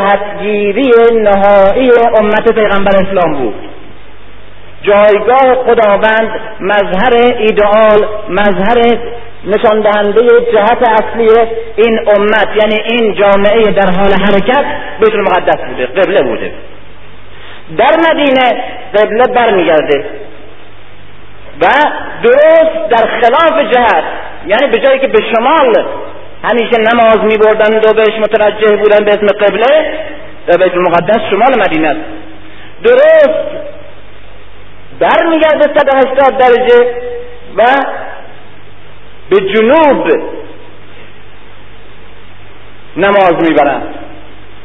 جهتگیری نهایی امت پیغمبر اسلام بود. جایگاه خداوند مظهر ایدئال مظهر نشان دهنده جهت اصلی این امت یعنی این جامعه در حال حرکت بیت المقدس بوده قبله بوده. در مدینه قبله برمیگرده و درست در خلاف جهت یعنی به جایی که به شمال همیشه نماز می بردند و بهش متوجه بودن به اسم قبله در بیت المقدس شمال مدینه است. درست برمیگرده 180 درجه و به جنوب نماز می‌برند.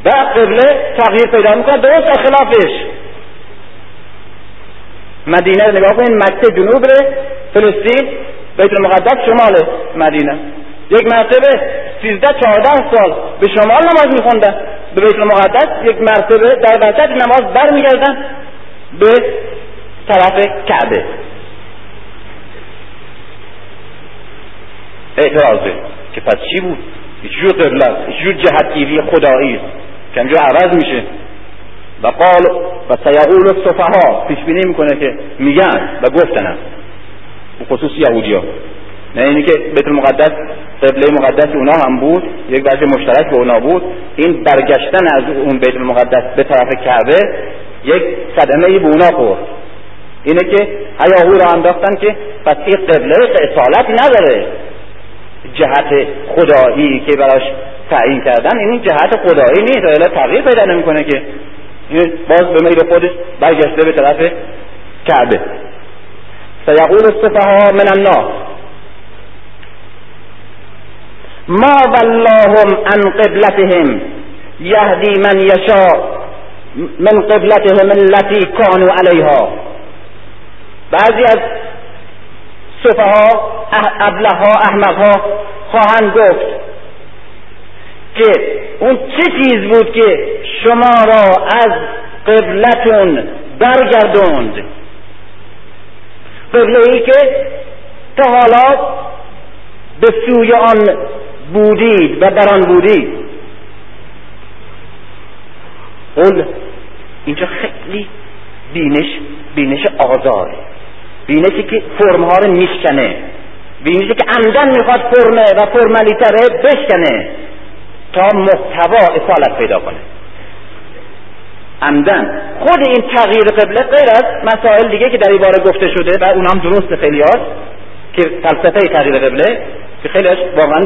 و قبله تغییر پیدا می‌کنه درست در خلافش. مدینه نگاه کنید مکه جنوب فلسطین بیت المقدس شمال مدینه. یک مرتبه سیزده چهارده سال به شمال نماز میخوندن. به بیت المقدس یک مرتبه در وسط نماز برمیگردن به طرف کعبه. اعتراضه که پس چی بود؟ جور قبله است جور جهتگیری خدایی که همجور عوض میشه. و قال و سیقول الصفها پیش بینی می‌کنه که میگن و گفتن. خصوص یهودی ها نه اینی که بیت المقدس قبله مقدس اونا هم بود یک وجه مشترک به اونا بود. این برگشتن از اون بیت المقدس به طرف کعبه یک صدمه ای به اونا خورد. اینه که هیاهو را انداختن که پس این قبله اصالت نداره. جهت خدایی که براش تعیین کردن این جهت خدایی نیست. الا تغییر پیدا نمی‌کنه که. این باز به میل خودش برگشته به طرف کعبه. سیقول السفها من الناس ما واللهم عن قبلتهم. یهدی من یشاء من قبلتهم التي كانوا علیها بعضی از صفها ابله ها احمق ها خواهند گفت که اون چه چیز بود که شما را از قبلتون برگردوند؟ قبله ای که تا حالا به سوی آن بودید و در آن بودید. قل اینجا خیلی بینش بینش آزاره. بینشی که فرمها رو میشکنه. بینشی که عمدن می‌خواد فرمه و فرمالیتره بشکنه تا محتوا اصالت پیدا کنه. عمدن. خود این تغییر قبله غیر از مسائل دیگه که در این باره گفته شده و اونام درست خیلی هست که فلسفه تغییر قبله که خیلیش واقعا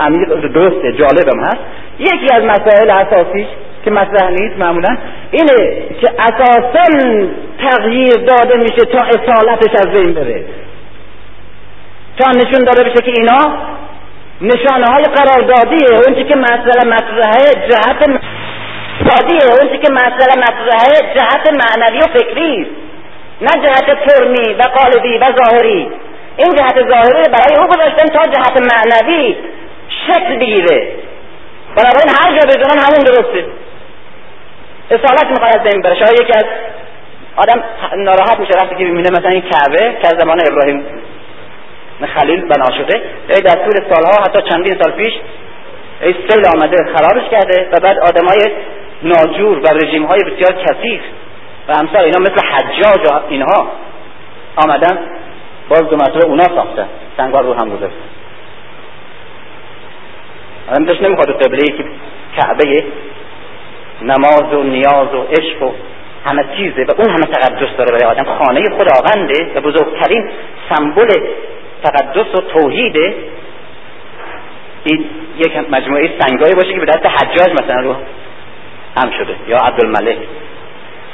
عمیق درسته جالبم هست. یکی از مسائل اساسیش که مطرح نیست معمولا اینه که اساسا تغییر داده میشه تا اصالتش از بین بره. تا نشون داده بشه که اینا نشانه های قراردادیه. اون که مسئله مطرحه جهت دادیه اون که مسئله مطرحه جهت معنوی و فکری. نه جهت فرمی و قالبی و ظاهری. این جهت ظاهری برای او گذاشتن تا جهت معنوی. شکل بگیره. بنابراین هر جا بزنن همون درسته. اصالت می‌خواد از بین بره شاید یکی از آدم ناراحت میشه وقتی که می‌بینه مثلا این کعبه که از زمان ابراهیم خلیل بنا شده. در طول سالها حتی چندین سال پیش ای سیل آمده خرابش کرده و بعد آدمای ناجور و رژیم های بسیار کثیف و همسر اینا مثل حجاج اینها آمدن باز دو مرتبه اونا ساختن. سنگار رو هم گذاشتن. آدم داشت نمی‌خواد قبله که کعبه نماز و نیاز و عشق و همه چیزه و اون همه تقدس داره برای آدم. خانه خداونده و بزرگترین سمبل تقدس و توحیده این یک مجموعه سنگایی باشه که به دست حجاج مثلا رو هم شده. یا عبدالملک.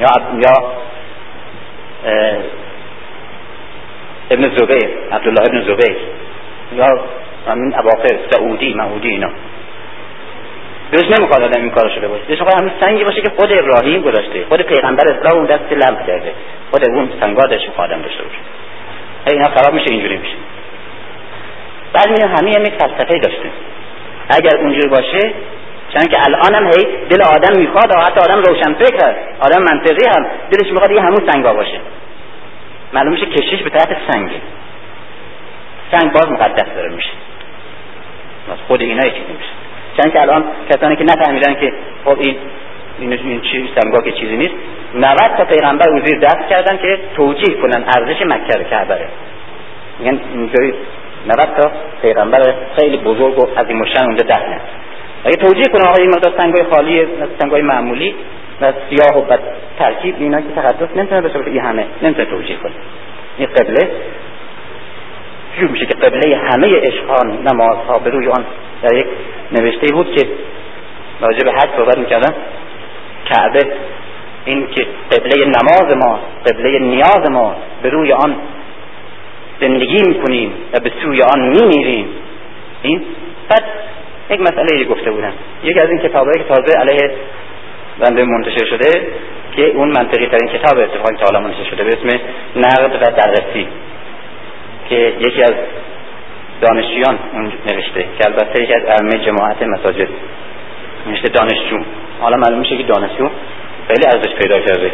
یا عبد... یا ابن زبیر عبدالله ابن زبیر. یا همین اواخر سعودی معودی اینا. دلش نمی‌خواد آدم این کارو شده باشه. دلش می‌خواد همین سنگی باشه که خود ابراهیم گذاشته. خود پیغمبر اسلام اون دست لمپ کرده. خود اون سنگا می‌خواد آدم داشته باشه. اینا خراب میشه اینجوری میشه. بعد میگه همه یک فلسفه داشته. اگر اونجوری باشه چون که الان هم هی دل آدم می‌خواد و حتی آدم روشن فکر هست. آدم منطقی هم. دلش می‌خواد یه همون سنگا باشه. معلوم میشه کشش به طرف سنگه. سنگ باز مقدس داره میشه. خود اینا چیزی میشه چون که الان کسانی که نفهمیدن که خب این این این چیز که چیزی نیست 90 تا پیغمبر زیر دست کردن که توجیه کنن ارزش مکه کعبه میگن اینجوری 90 تا پیغمبر خیلی بزرگ و مشن اونجا دفنه اگه توجیه کنه آقا این مقدار سنگای خالی سنگای معمولی و سیاه و بد ترکیب اینا که تقدس نمی‌تونه صورت این همه نمی‌تونه توجیه کنه. این قبله شروع میشه که قبله همه عشقان نمازها به روی آن در یک نوشته بود که راجع به حج صحبت می‌کردن کعبه این که قبله نماز ما قبله نیاز ما به روی آن زندگی می‌کنیم و به سوی آن میمیریم. این بعد یک مسئله گفته بودن یکی از این کتابه که تازه علیه بنده منتشر شده که اون منطقی ترین کتاب اتفاقی تا منتشر شده به اسم نقد و درسی. که یکی از دانشجویان اون نوشته که البته یکی از ارمه جماعت مساجد. نوشته دانشجو. حالا معلوم میشه که دانشجو خیلی ارزش پیدا کرده.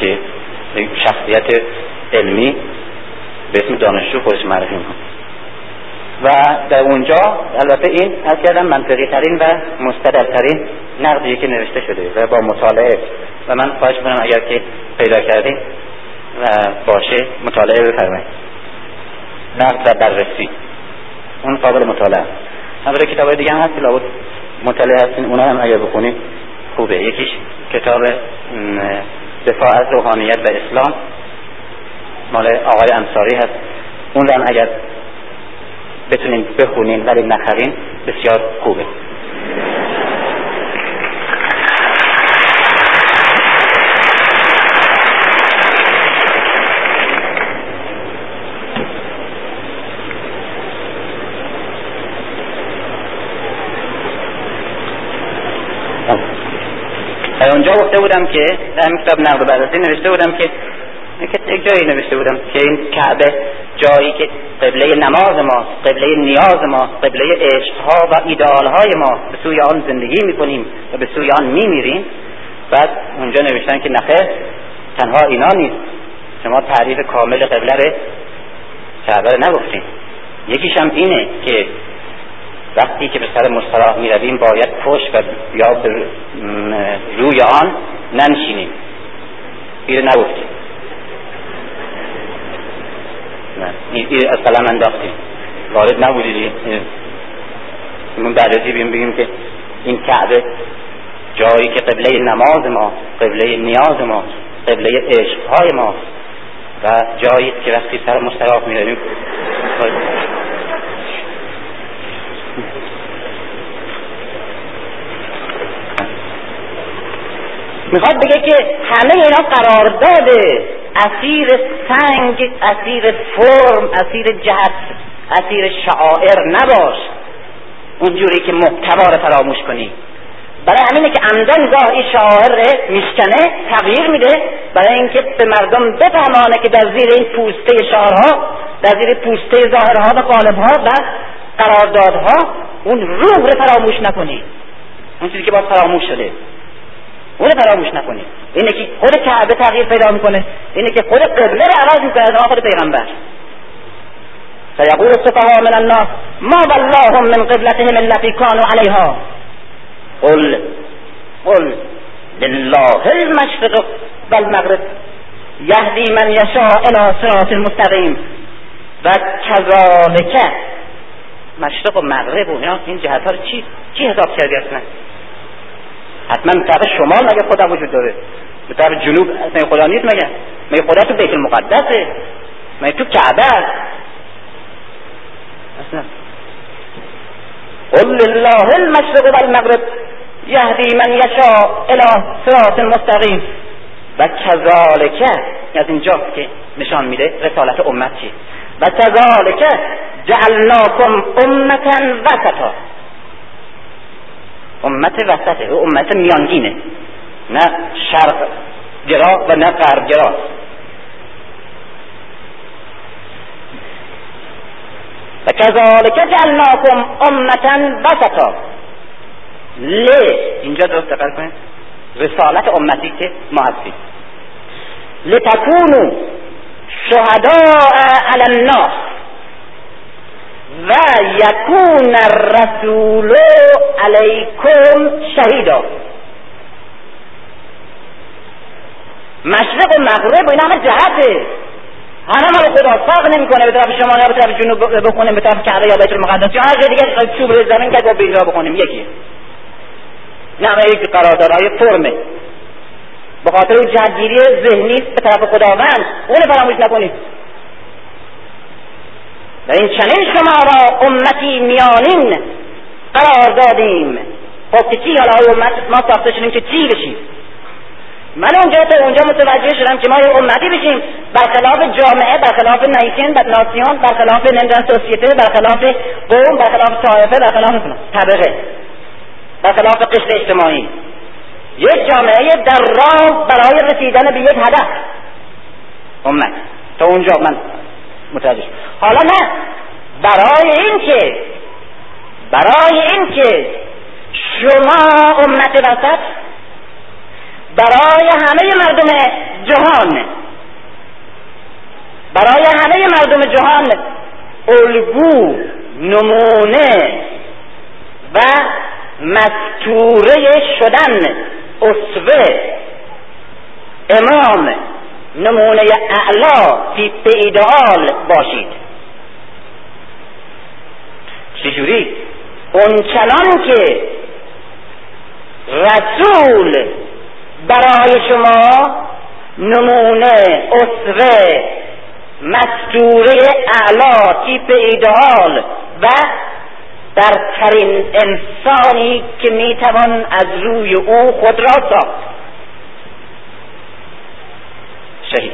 که شخصیت علمی به اسم دانشجو خودش معرفی و در اونجا البته این از کردم منطقی ترین و مستدل ترین نقدی که نوشته شده و با مطالعه. و من خواهش می‌کنم اگر که پیدا کردیم باشه مطالعه بفرمایید. نقد و بررسی. اون قابل مطالعه البته کتاب دیگه هم هست لابد مطالعه هستین اونا هم اگر بخونید خوبه. یکیش کتاب دفاع از روحانیت و اسلام. مال آقای انصاری هست. اون هم اگر بتونین بخونین ولی نخرین بسیار خوبه. اونجا گفته بودم که در همین کتاب نقد بررسی نوشته بودم که یک جایی نوشته بودم که این کعبه جایی که قبله نماز ما قبله نیاز ما قبله عشقها و ایدئالهای ما به سوی آن زندگی می‌کنیم و به سوی آن میمیریم. بعد اونجا نوشتن که نخه تنها اینا نیست. شما تعریف کامل قبله کعبه رو نگفتیم یکیش هم اینه که وقتی که به سر مستراح می رویم باید پشت و یا روی آن ننشینیم. این نگفتیم. این از قلم انداختیم. وارد نبودید. این بعد بیم بگیم که این کعبه جایی که قبله نماز ما قبله نیاز ما قبله عشقهای ما و جایی که وقتی سر مستراح می رویم می‌خواد بگه که همه اینا قرارداد اسیر سنگ اسیر فرم اسیر جهت اسیر شعائر نباش. اونجوری که محتوا رو فراموش کنی. برای همینه که عمدن گاه این شعائر میشکنه تغییر میده. برای اینکه به مردم بفهمانه که در زیر این پوسته شعارها در زیر پوسته ظاهرها و قالبها و قراردادها اون روح رو فراموش نکنی. اون چیزی که باید فراموش شده. اون فراموش نکنید اینه که خود کعبه تغییر پیدا می‌کنه. اینه که خود قبله رو عوض می‌کنه از خود پیغمبر. سیقول السفهاء من الناس ما ولاهم من قبلتهم التي كانوا عليها قل قل لله المشرق والمغرب یهدی من یشاء الى صراط المستقیم. و کذالک مشرق و مغرب و اینا این جهت ها رو چی چی حساب کردی اصلا؟ حتما طرف شمال مگه خدا وجود داره؟ به طرف جنوب اصلا خدا نیست مگه؟ مگه خدا تو بیت المقدسه؟ مگه تو کعبه است؟ اصلا. قل لله المشرق والمغرب یهدی من یشاء الى صراط مستقیم. و کذالک از اینجا که نشان میده رسالت امت چی؟ و کذالک جعلناکم امتا وسطا. امت وسطه او امت میانگینه. نه شرق گرا و نه غرب گرا. و کذالک جعلناکم امتا وسطا ل اینجا درست دقت کنید. رسالت امتی که ما هستیم. لتکونو شهداء علی الناس. و یکون الرسول علیکم شهیدا مشرق و مغرب و اینا همه جهته همه مال خدا فرق نمی‌کنه به طرف شمال یا به طرف جنوب بخونیم به طرف کعبه یا بیت المقدس یا هر دیگه چوب روی زمین که با بیرا بخونیم یکی نه یک قراردادهای فرمه به خاطر اون جهتگیری ذهنی به طرف خداوند اون فراموش نکنید و این چنین شما را امتی میانین قرار دادیم. خب که چی حالا امت ما ساخته شدیم که چی بشیم؟ من اونجا تا اونجا متوجه شدم که ما یه امتی بشیم. برخلاف جامعه برخلاف نیشن بر ناسیون برخلاف نمیدن سوسیته برخلاف قوم برخلاف طایفه برخلاف طبقه. برخلاف قشر اجتماعی. یک جامعه در راه برای رسیدن به یک هدف. امت. تا اونجا من متوجه حالا نه. برای اینکه برای اینکه شما امت وسط برای همه مردم جهان برای همه مردم جهان الگو نمونه و مستوره شدن اسوه امام نمونه اعلا تیپ ایدئال باشید. چجوری؟ اونچنان که رسول برای شما نمونه اسوه مستوره اعلا تیپ ایدئال و برترین انسانی که می‌توان از روی او خود را ساخت. شهید.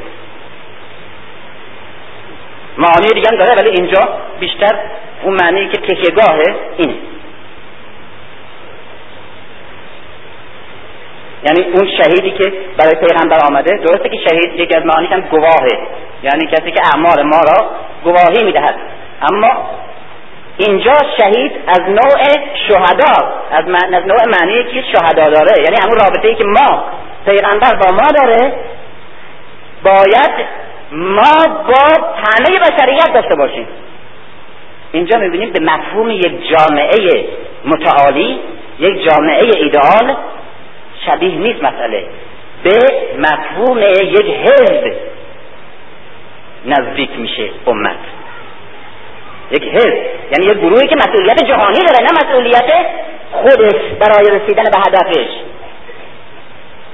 معانی دیگه داره ولی اینجا بیشتر اون معنی که تکیهگاهه اینه. یعنی اون شهیدی که برای پیغمبر آمده درسته که شهید یکی از معانیش هم گواهه. یعنی کسی که اعمال ما را گواهی می‌دهد. اما اینجا شهید از نوع شهدا از, از نوع معنی که شهدا داره. یعنی همون رابطه ای که ما پیغمبر با ما داره باید ما با همه بشریت داشته باشیم. اینجا می‌بینیم به مفهوم یک جامعه متعالی یک جامعه ایدئال شبیه نیست مسئله. به مفهوم یک حزب نزدیک میشه امت. یک حزب یعنی یک گروهی که مسئولیت جهانی داره نه مسئولیت خودش برای رسیدن به هدفش.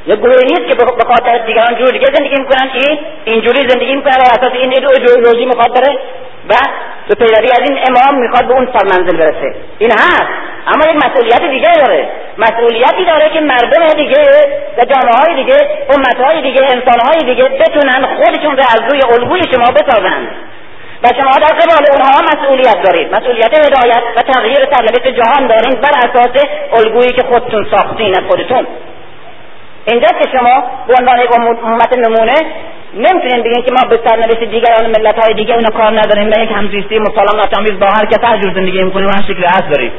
یک گروهی نیست که به خاطر دیگران جور دیگه زندگی می‌کنن که اینجوری زندگی می‌کنن و اساس این ایدئولوژی می‌خواد داره و به پیروی از این امام می‌خواد به اون سرمنزل برسه. این هست. اما یک مسئولیت دیگه داره. مسئولیتی داره که مردم دیگه و جامعه های دیگه امت های دیگه انسان های دیگه بتونن خودشون رو از روی الگوی شما بسازن. و شما در قبال اونها مسئولیت دارید. مسئولیت هدایت و تغییر سرنوشت جهان دارید بر اساس الگویی که خودتون ساختین از خودتون. اینجا که شما به عنوان یک امت نمونه نمی‌تونین بگین که ما به سرنوشت دیگران ملت های دیگه اونا کار نداریم و یک همزیستی مسالمت آمیز با هر کس هر جور زندگی می‌کنیم هر شکل هست داریم.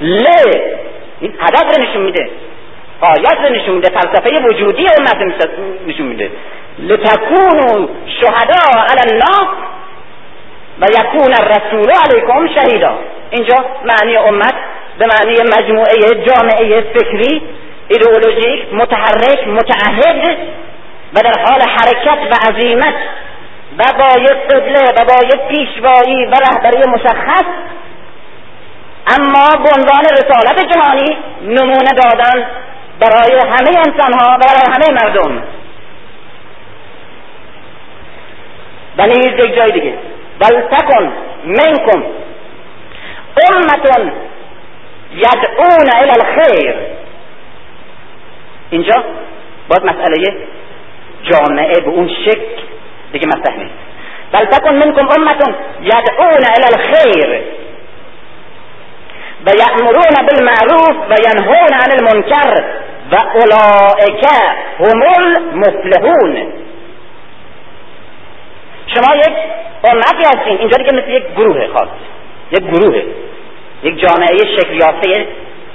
ل این هدف رو نشون میده. آیات رو نشون میده. فلسفه وجودی امت نشون میده. لتکونوا شهدا علی الناس و یکون الرسول علیکم شهیدا. اینجا معنی امت به معنی مجموعه جامعه فکری ایدئولوژیک متحرک متعهد و در حال حرکت و عظیمت و با یک قبله و با یک پیشوایی و رهبری مشخص. اما به عنوان رسالت جهانی نمونه دادن برای همه انسان ها برای همه مردم. و نیز یک جای دیگه. بل تکن منکم امتون یدعون إلى الخیر اینجا باید مسئله جامعه به اون شکل دیگه مطرح نیست. بل تکن منکم امتون یدعون إلى الخیر و یأمرون بالمعروف و ینهون عن المنکر و اولئک هم المفلحون. شما یک امتی هستین. اینجا دیگه مثل یک گروه خاص. یک گروه یک جامعه شکل یافته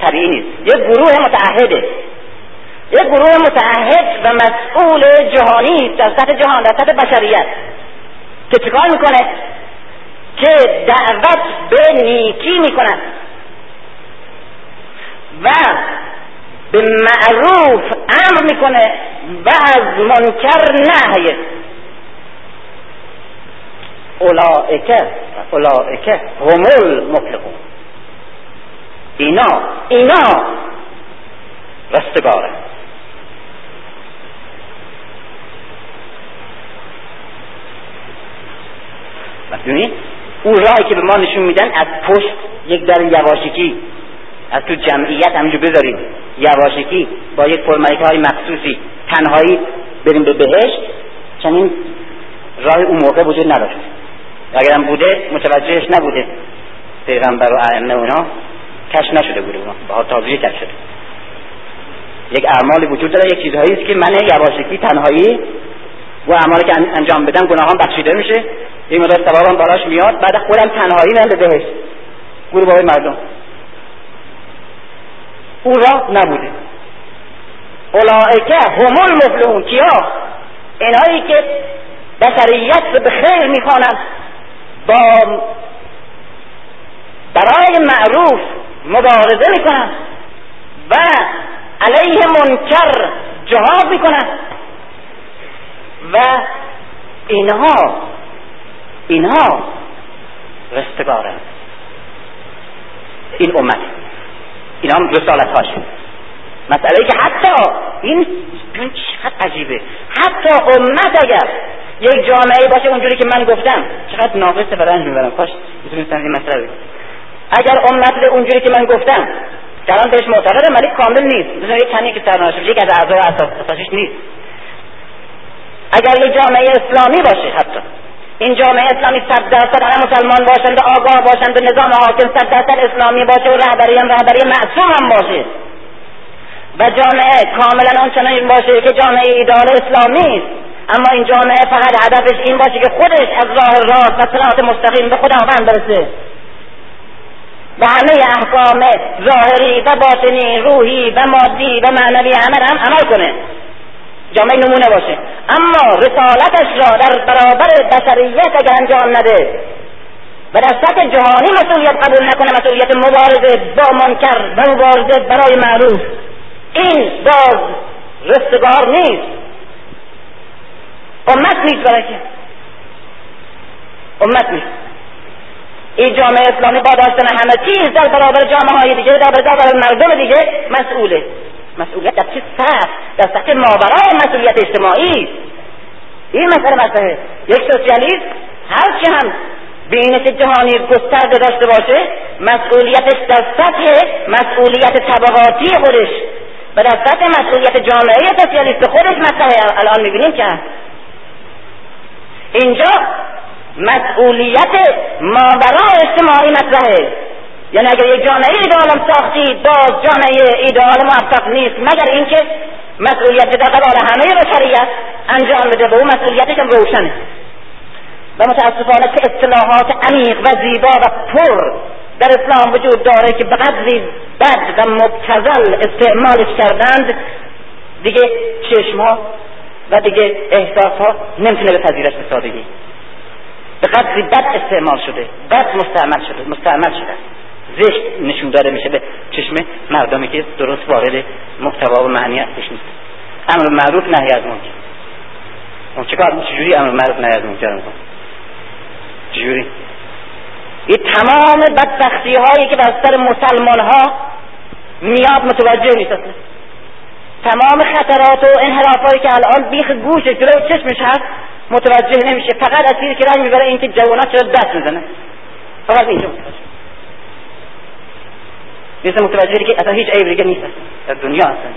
طبیعی نیست. یک گروه متعهده. یک گروه متعهد و مسئول جهانی در سطح جهان در سطح بشریت. که چیکار می‌کنه؟ که دعوت به نیکی می‌کنن و به معروف امر می‌کنه و از منکر نهی. اولائکه اولائکه هم المفلحون. اینا اینا رستگاره ببینید اون راهی که به ما نشون میدن از پشت یک در یواشکی. از تو جمعیت همینجور بذارید. یواشکی با یک فرمایه های مخصوصی. تنهایی بریم به بهشت. چنین راه اون موقع وجود نداشت. اگرم بوده متوجهش نبوده. پیغمبر و ائمه اونا کش نشده بوده. اونا با تازه کش شده. یک اعمالی وجود داره یک چیزهایی است که من یواشکی تنهایی و اعمالی که انجام بدم گناهان بخشیده میشه. این مدار ثوابم بالاش میاد. بعد خودم تنهایی من به بهشت. گروه بای مردم. اون را نبوده. اولائکه هم المفلحون. کیا؟ اینهایی که بشریت به خیر می‌خوانند. با برای معروف مبارزه می‌کنند و علیه منکر جهاد می‌کنند و اینها اینها رستگارند این امت. اینا هم رسالت هاش مسئله که حتی این چقدر عجیبه. حتی امت اگر یک جامعه باشه اونجوری که من گفتم. چقدر ناقصه و می‌برم. کاش می‌تونستم این مسئله بگم اگر امت اونجوری که من گفتم الان بهش معتقدم ولی کامل نیست. مثلا یک تنی که سرناشر یک از اعضای اساسیش نیست. اگر یک جامعه اسلامی باشه حتی. این جامعه اسلامی صد درصد همه مسلمان باشند و آگاه باشند و نظام حاکم صد درصد اسلامی باشه و رهبری هم رهبری معصوم هم باشه. و جامعه کاملا آنچنان باشه که جامعه ایدال اسلامی است. اما این جامعه فقط هدفش این باشه که خودش از راه راست و صراط مستقیم به خداوند برسه. و همه احکام ظاهری و باطنی روحی و مادی و معنوی همه هم عمل کنه. جامعه نمونه باشه. اما رسالتش را در برابر بشریت اگر انجام نده و در سطح جهانی مسئولیت قبول نکنه مسئولیت مبارزه با منکر و مبارزه برای معروف. این باز رستگار نیست. امت نیست برای که. امت نیست. این جامعه اسلامی با داشتن همه چیز در برابر جامعه های دیگه در برابر مردم دیگه مسئوله. مسئولیت در چه سطح در سطح ماورای مسئولیت اجتماعی. این مسئله مسئله یک سوسیالیست هرچی هم بینش جهانی گسترده داشته باشه مسئولیتش در سطح مسئولیت طبقاتی خودش و در سطح مسئولیت جامعه سوسیالیست خودش مسئله الان می‌بینیم که اینجا مسئولیت ماورای اجتماعی مطرحه. یعنی اگر یک جامعه ایدئالم ساختی باز جامعه ایدئال موفق نیست مگر اینکه مسئولیت در قبال همه بشریت انجام بده و اون مسئولیتش هم روشنه. و متاسفانه که اصطلاحات عمیق و زیبا و پر در اسلام وجود داره که به قدری بد و مبتزل استعمالش کردند. دیگه چشم و دیگه احساس ها نمی‌تونه به پذیرش به سادگی به قدری بد استعمال شده بد مستعمل شده مستعمل شده. زشت نشون داده میشه به چشم مردمی که درست وارد محتوا و معنی ازش نیست. امر معروف نهی از منکر. اون چیکار چجوری امر معروف نهی از منکر چجوری؟ این تمام بدبختی هایی که بر سر مسلمان ها میاد متوجه نیست تمام خطرات و انحرافایی که الان بیخ گوش جلوی چشمش هست متوجه نمیشه. فقط از که رنگ می‌بره اینکه جوانا چرا دست می‌زنه فقط اینجا متوجه. متوجه که اصلا هیچ عیب نیست. در دنیا اصلا.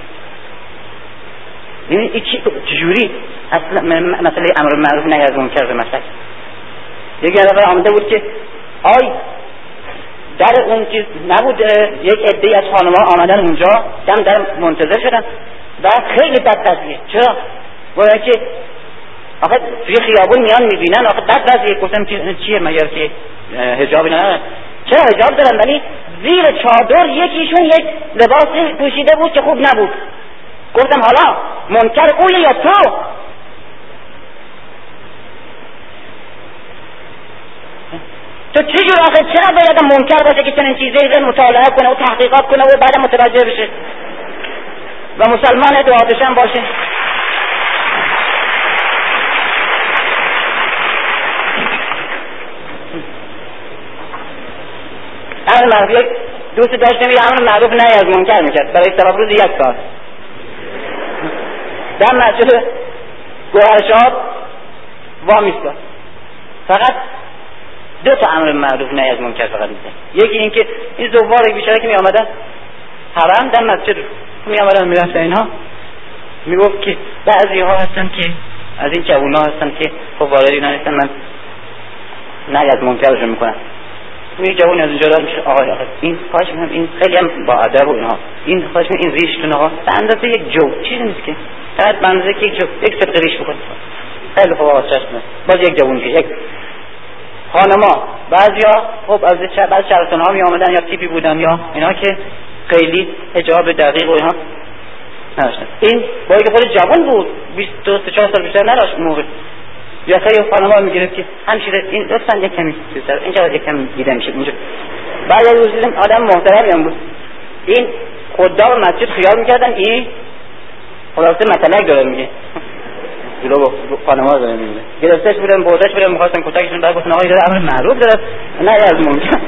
ببینید این چجوری اصلا مسئله امر معروف نهی از منکر به مسئله یکی نفر آمده بود که آی در اون چیز نبود یک عده از خانمها آمدن اونجا. دم در منتظر شدن. و خیلی بد قضیه چرا؟ باید که آخه توی خیابون میان می‌بینن. آخه بد قضیه گفتم چیه مگر که هجابی نه چرا هجاب دارن؟ ولی زیر چادر یکیشون یک لباس پوشیده بود که خوب نبود. گفتم حالا منکر اوی یا تو؟ چجور آخه چرا باید منکر باشه که چنین چیزی مطالعه کنه و تحقیقات کنه و بعد متوجه بشه. و مسلمان دعاتش هم باشه. امر یک دوست داشتم یه امر معروف نه از منکر می‌کرد. برای سبب روز یک ساعت در مسجد گوهرشاد وامیستاد. فقط دو تا امر معروف نه از منکر فقط می‌کرد یکی اینکه این زوار بیچاره که می آمدن حرم در مسجد می آمدن می‌رفتن اینها. می‌گفت که بعضی ها هستن که از این جوون ها هستن که خب وارد اینا نیستن من نه از منکرشون می‌کنن می جوون از اینجا میشه آقای آقای این خواهش می‌کنم این خیلی هم با ادب و اینها. این خواهش این ریشتون آقا به اندازه یک جو. چیزی نیست که. فقط اندازه که یک جو یک سبت ریش بکنید خیلی خوب آقا چشم. باز یک جوون که یک خانما بعضیا خب از بعض شرطان ها می آمدن یا تیپی بودن یا اینا که خیلی حجاب دقیق و اینا نداشتن. این با که خود جوان بود 22 4 سال بیشتر نداشت موقع. یا خیلی خانما می‌گرفت که همشیره این لطفا یک کمی سر اینجا یک کمی دیده میشه اونجا بعد از روز دیدم آدم محترمی هم بود. این خدا مسجد خیال می‌کردن این خلاصه مطلق داره میگه. جلو خانما داره میگه گرفتش بودن بردش بودن می‌خواستن کتکشون بعد گفتن آقای داره امر معروف داره نه از منکر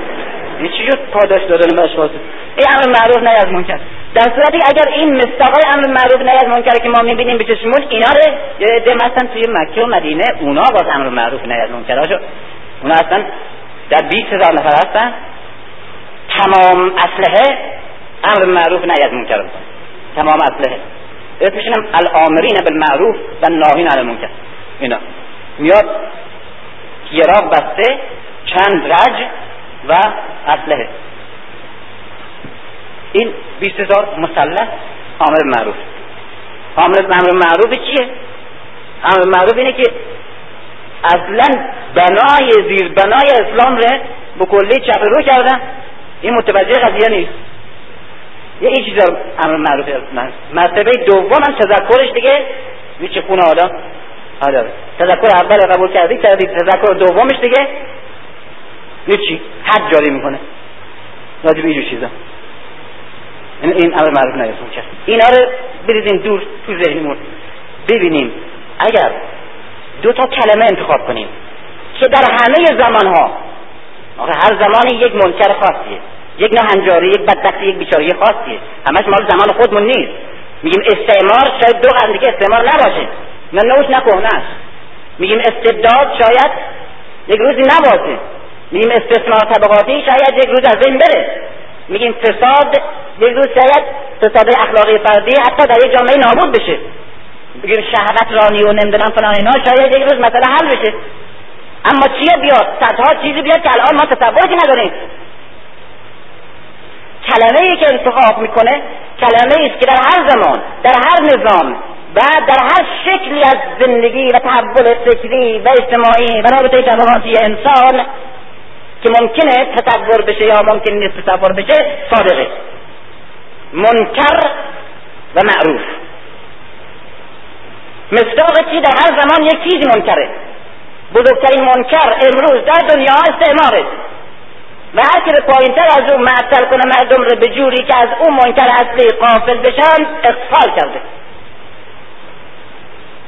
این چی پاداش دادن به اشخاص. این امر معروف نه از منکر در صورتی اگر این مستقای امر معروف نه از منکر که ما می‌بینیم به چشمون اینا رو یه عده مثلا توی مکه و مدینه اونا باز امر معروف نه از منکر هاشو اونا اصلا در 20 هزار نفر هستن. تمام اسلحه امر معروف نه از منکر تمام اسلحه. اسمشون هم الامرین بالمعروف و ناهین عن المنکر. اینا. میاد یراق بسته چند رج و اسلحه. این بیست هزار مسلح امر معروف. امر امر معروف چیه؟ امر معروف اینه که اصلا بنای زیر بنای اسلام رو به کلی چپ رو کردن. این متوجه قضیه نیست. یه این چیزا امر معروف مرتبه دوم هم تذکرش دیگه. چه خونه آدم آره تذکر اول قبول کردی؟ تذکر دومش دیگه؟ چی؟ حد جاری می‌کنه. راجب اینجور چیزا. این این امر معروف نیست کرد اینا رو بریزیم دور تو ذهنمون ببینیم اگر دو تا کلمه انتخاب کنیم که در همه زمان ها هر زمانی یک منکر خاصیه. یک نهنجاری یک بدبختی یک بیچاری خاصیه همش مال زمان خودمون نیست. میگیم استعمار شاید دو قرن دیگه استعمار نباشه. نه نوش نه کهنهش. میگیم استبداد شاید یک روزی نباشه. میگیم استثمار طبقاتی شاید یک روز از بین بره. میگیم فساد یک روز شاید فساد اخلاقی فردی حتی در یک جامعه نابود بشه. میگیم شهوت رانی و نمی‌دونم فلان اینا شاید یک روز مثلا حل بشه. اما چیه بیاد؟ صدها چیزی بیاد که الان ما تصوری نداریم. کلمه ای که انتخاب می‌کنه کلمه است که در هر زمان در هر نظام و در هر شکلی از زندگی و تحول فکری و اجتماعی و رابطه طبقاتی انسان که ممکنه تصور بشه یا ممکن نیست تصور بشه صادقه. منکر و معروف. مصداق چی در هر زمان یک چیزی منکره. بزرگترین منکر امروز در دنیا استعماره. و هر که به پایین تر از اون معطل کنه مردم رو به جوری که از اون منکر اصلی قافل بشن اقفال کرده.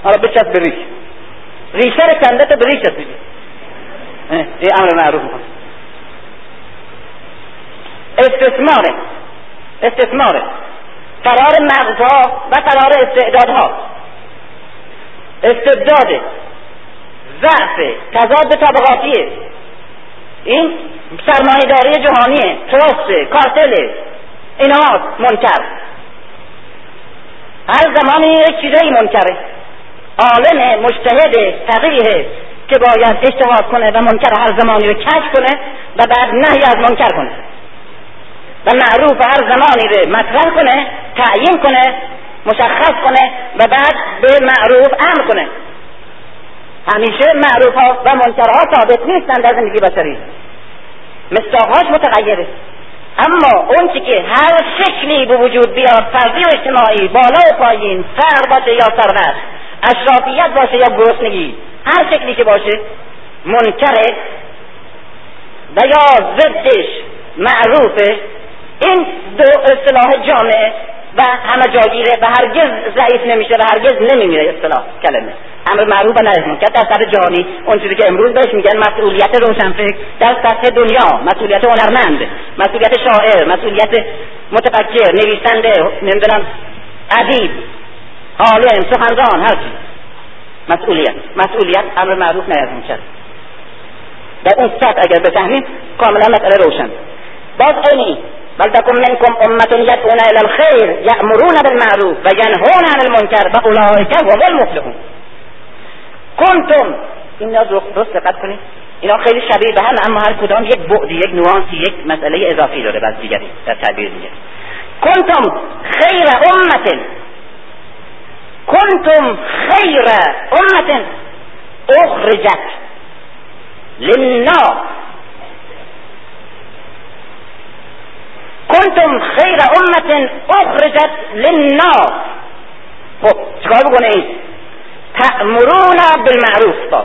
حالا بچست به ریش ریشه رو کنده تو به ریش این امر معروف می‌کنه استثماره. استثماره. قرار مغزها و قرار استعدادها. استبداد ضعف. تضاد طبقاتیه. این سرمایهداری جهانیه ترست کارتل اینا منکر. هر زمانی یک چیزایی منکره. عالم مجتهد فقیه که باید اجتهاد کنه و منکر هر زمانی رو کشف کنه و بعد نهی از منکر کنه. و معروف هر زمانی رو مطرح کنه تعیین کنه مشخص کنه و بعد به معروف امر کنه. همیشه معروف ها و منکرها ثابت نیستند در زندگی بشری. مستاقهاش متغیره. اما اون که هر شکلی به وجود بیاد فردی و اجتماعی بالا و پایین فقر باشه یا ثروت اشرافیت باشه یا گرسنگی هر شکلی که باشه منکره و یا ضدش معروفه این دو اصطلاح جامعه و همه جاگیره و هرگز ضعیف نمیشه و هرگز نمیمیره اصطلاح کلمه. امر معروف و نهی منکر در سطح جهانی اون چیزی که امروز بهش میگن مسئولیت روشنفکر. در سطح دنیا مسئولیت هنرمند مسئولیت شاعر مسئولیت متفکر نویسنده نمی‌دونم ادیب عالم سخنران هر چی مسئولیت. مسئولیت امر معروف نهی منکر در اون سطح اگر بفهمیم کاملا مسئله روشن. باز اینی بل تكن منكم أمة يدعون إلى الخير يأمرون بالمعروف وينهون عن المنكر وأولئك هم المفلحون. کنتم. اینا درست دقت کنید. اینا خیلی شبیه به هم اما هر کدام یک بعدی یک نوانسی یک مسئله اضافی داره بعد دیگری در تعبیر دیگه کنتم خیر امت. کنتم خیر امت. اخرجت للناس. کنتم خیر امت اخرجت للناس. خب چکار بکنید تأمرون بالمعروف. با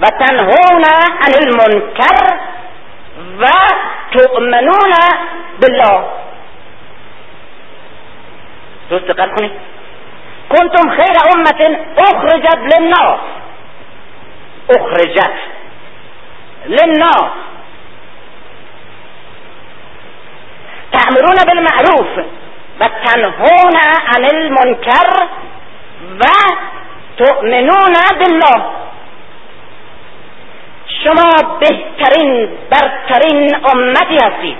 و تنهون عن المنکر و تؤمنون بالله. درست دقت کنید؟ کنتم خیر امت اخرجت للناس. اخرجت للناس. تأمرون بالمعروف. و تنهون عن المنکر و تؤمنون بالله. شما بهترین برترین امتی هستید.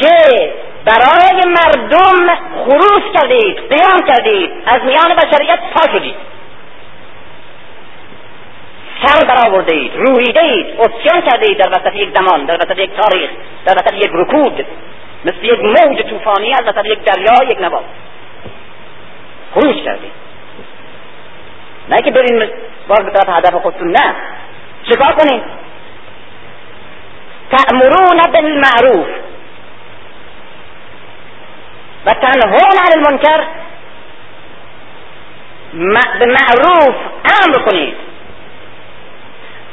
که برای مردم خروج کردید قیام کردید از میان بشریت پا شدید. سر برآورده اید اسیان کرده در وسط یک زمان در وسط یک تاریخ در وسط یک رکود مثل یک موج طوفانی از وسط یک دریا یک نبات. خروج کردید نه که برین باز به طرف هدف خودتون نه. چکار کنید تأمرون بالمعروف. و تنهون عن المنکر. به معروف امر کنید.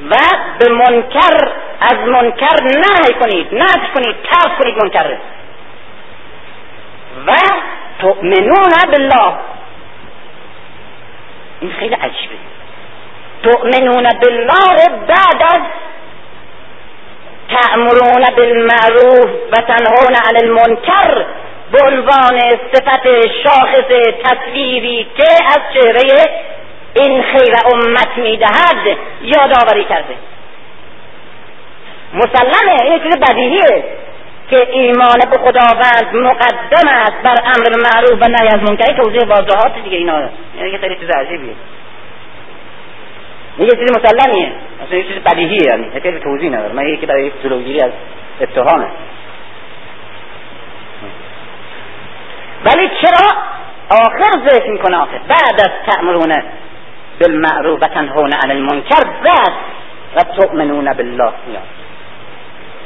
و به منکر از منکر نهی کنید. نهی کنید ترک کنید منکر و تؤمنون بالله. این خیلی عجیبه. تؤمنون بالله بعد از تأمرون بالمعروف و تنهون عن المنکر به عنوان صفت شاخص تصویری که از چهره این خیر امت می‌دهد یادآوری کرده. مسلمه این چیز بدیهیه. که ایمان به خداوند مقدم است بر امر معروف و نهی از منکر. توضیح واضحات دیگه اینا. یعنی خیلی چیز عجیبیه. یه چیز مسلمیه. اصلا یه چیز بدیهیه یعنی. خیلی توضیح نداره. من یکی برای جلوگیری از اتهامه. ولی چرا آخر ذکر می‌کنه آخر بعد از تأمرون بالمعروف و تنهون عن المنکر بعد و تؤمنون بالله.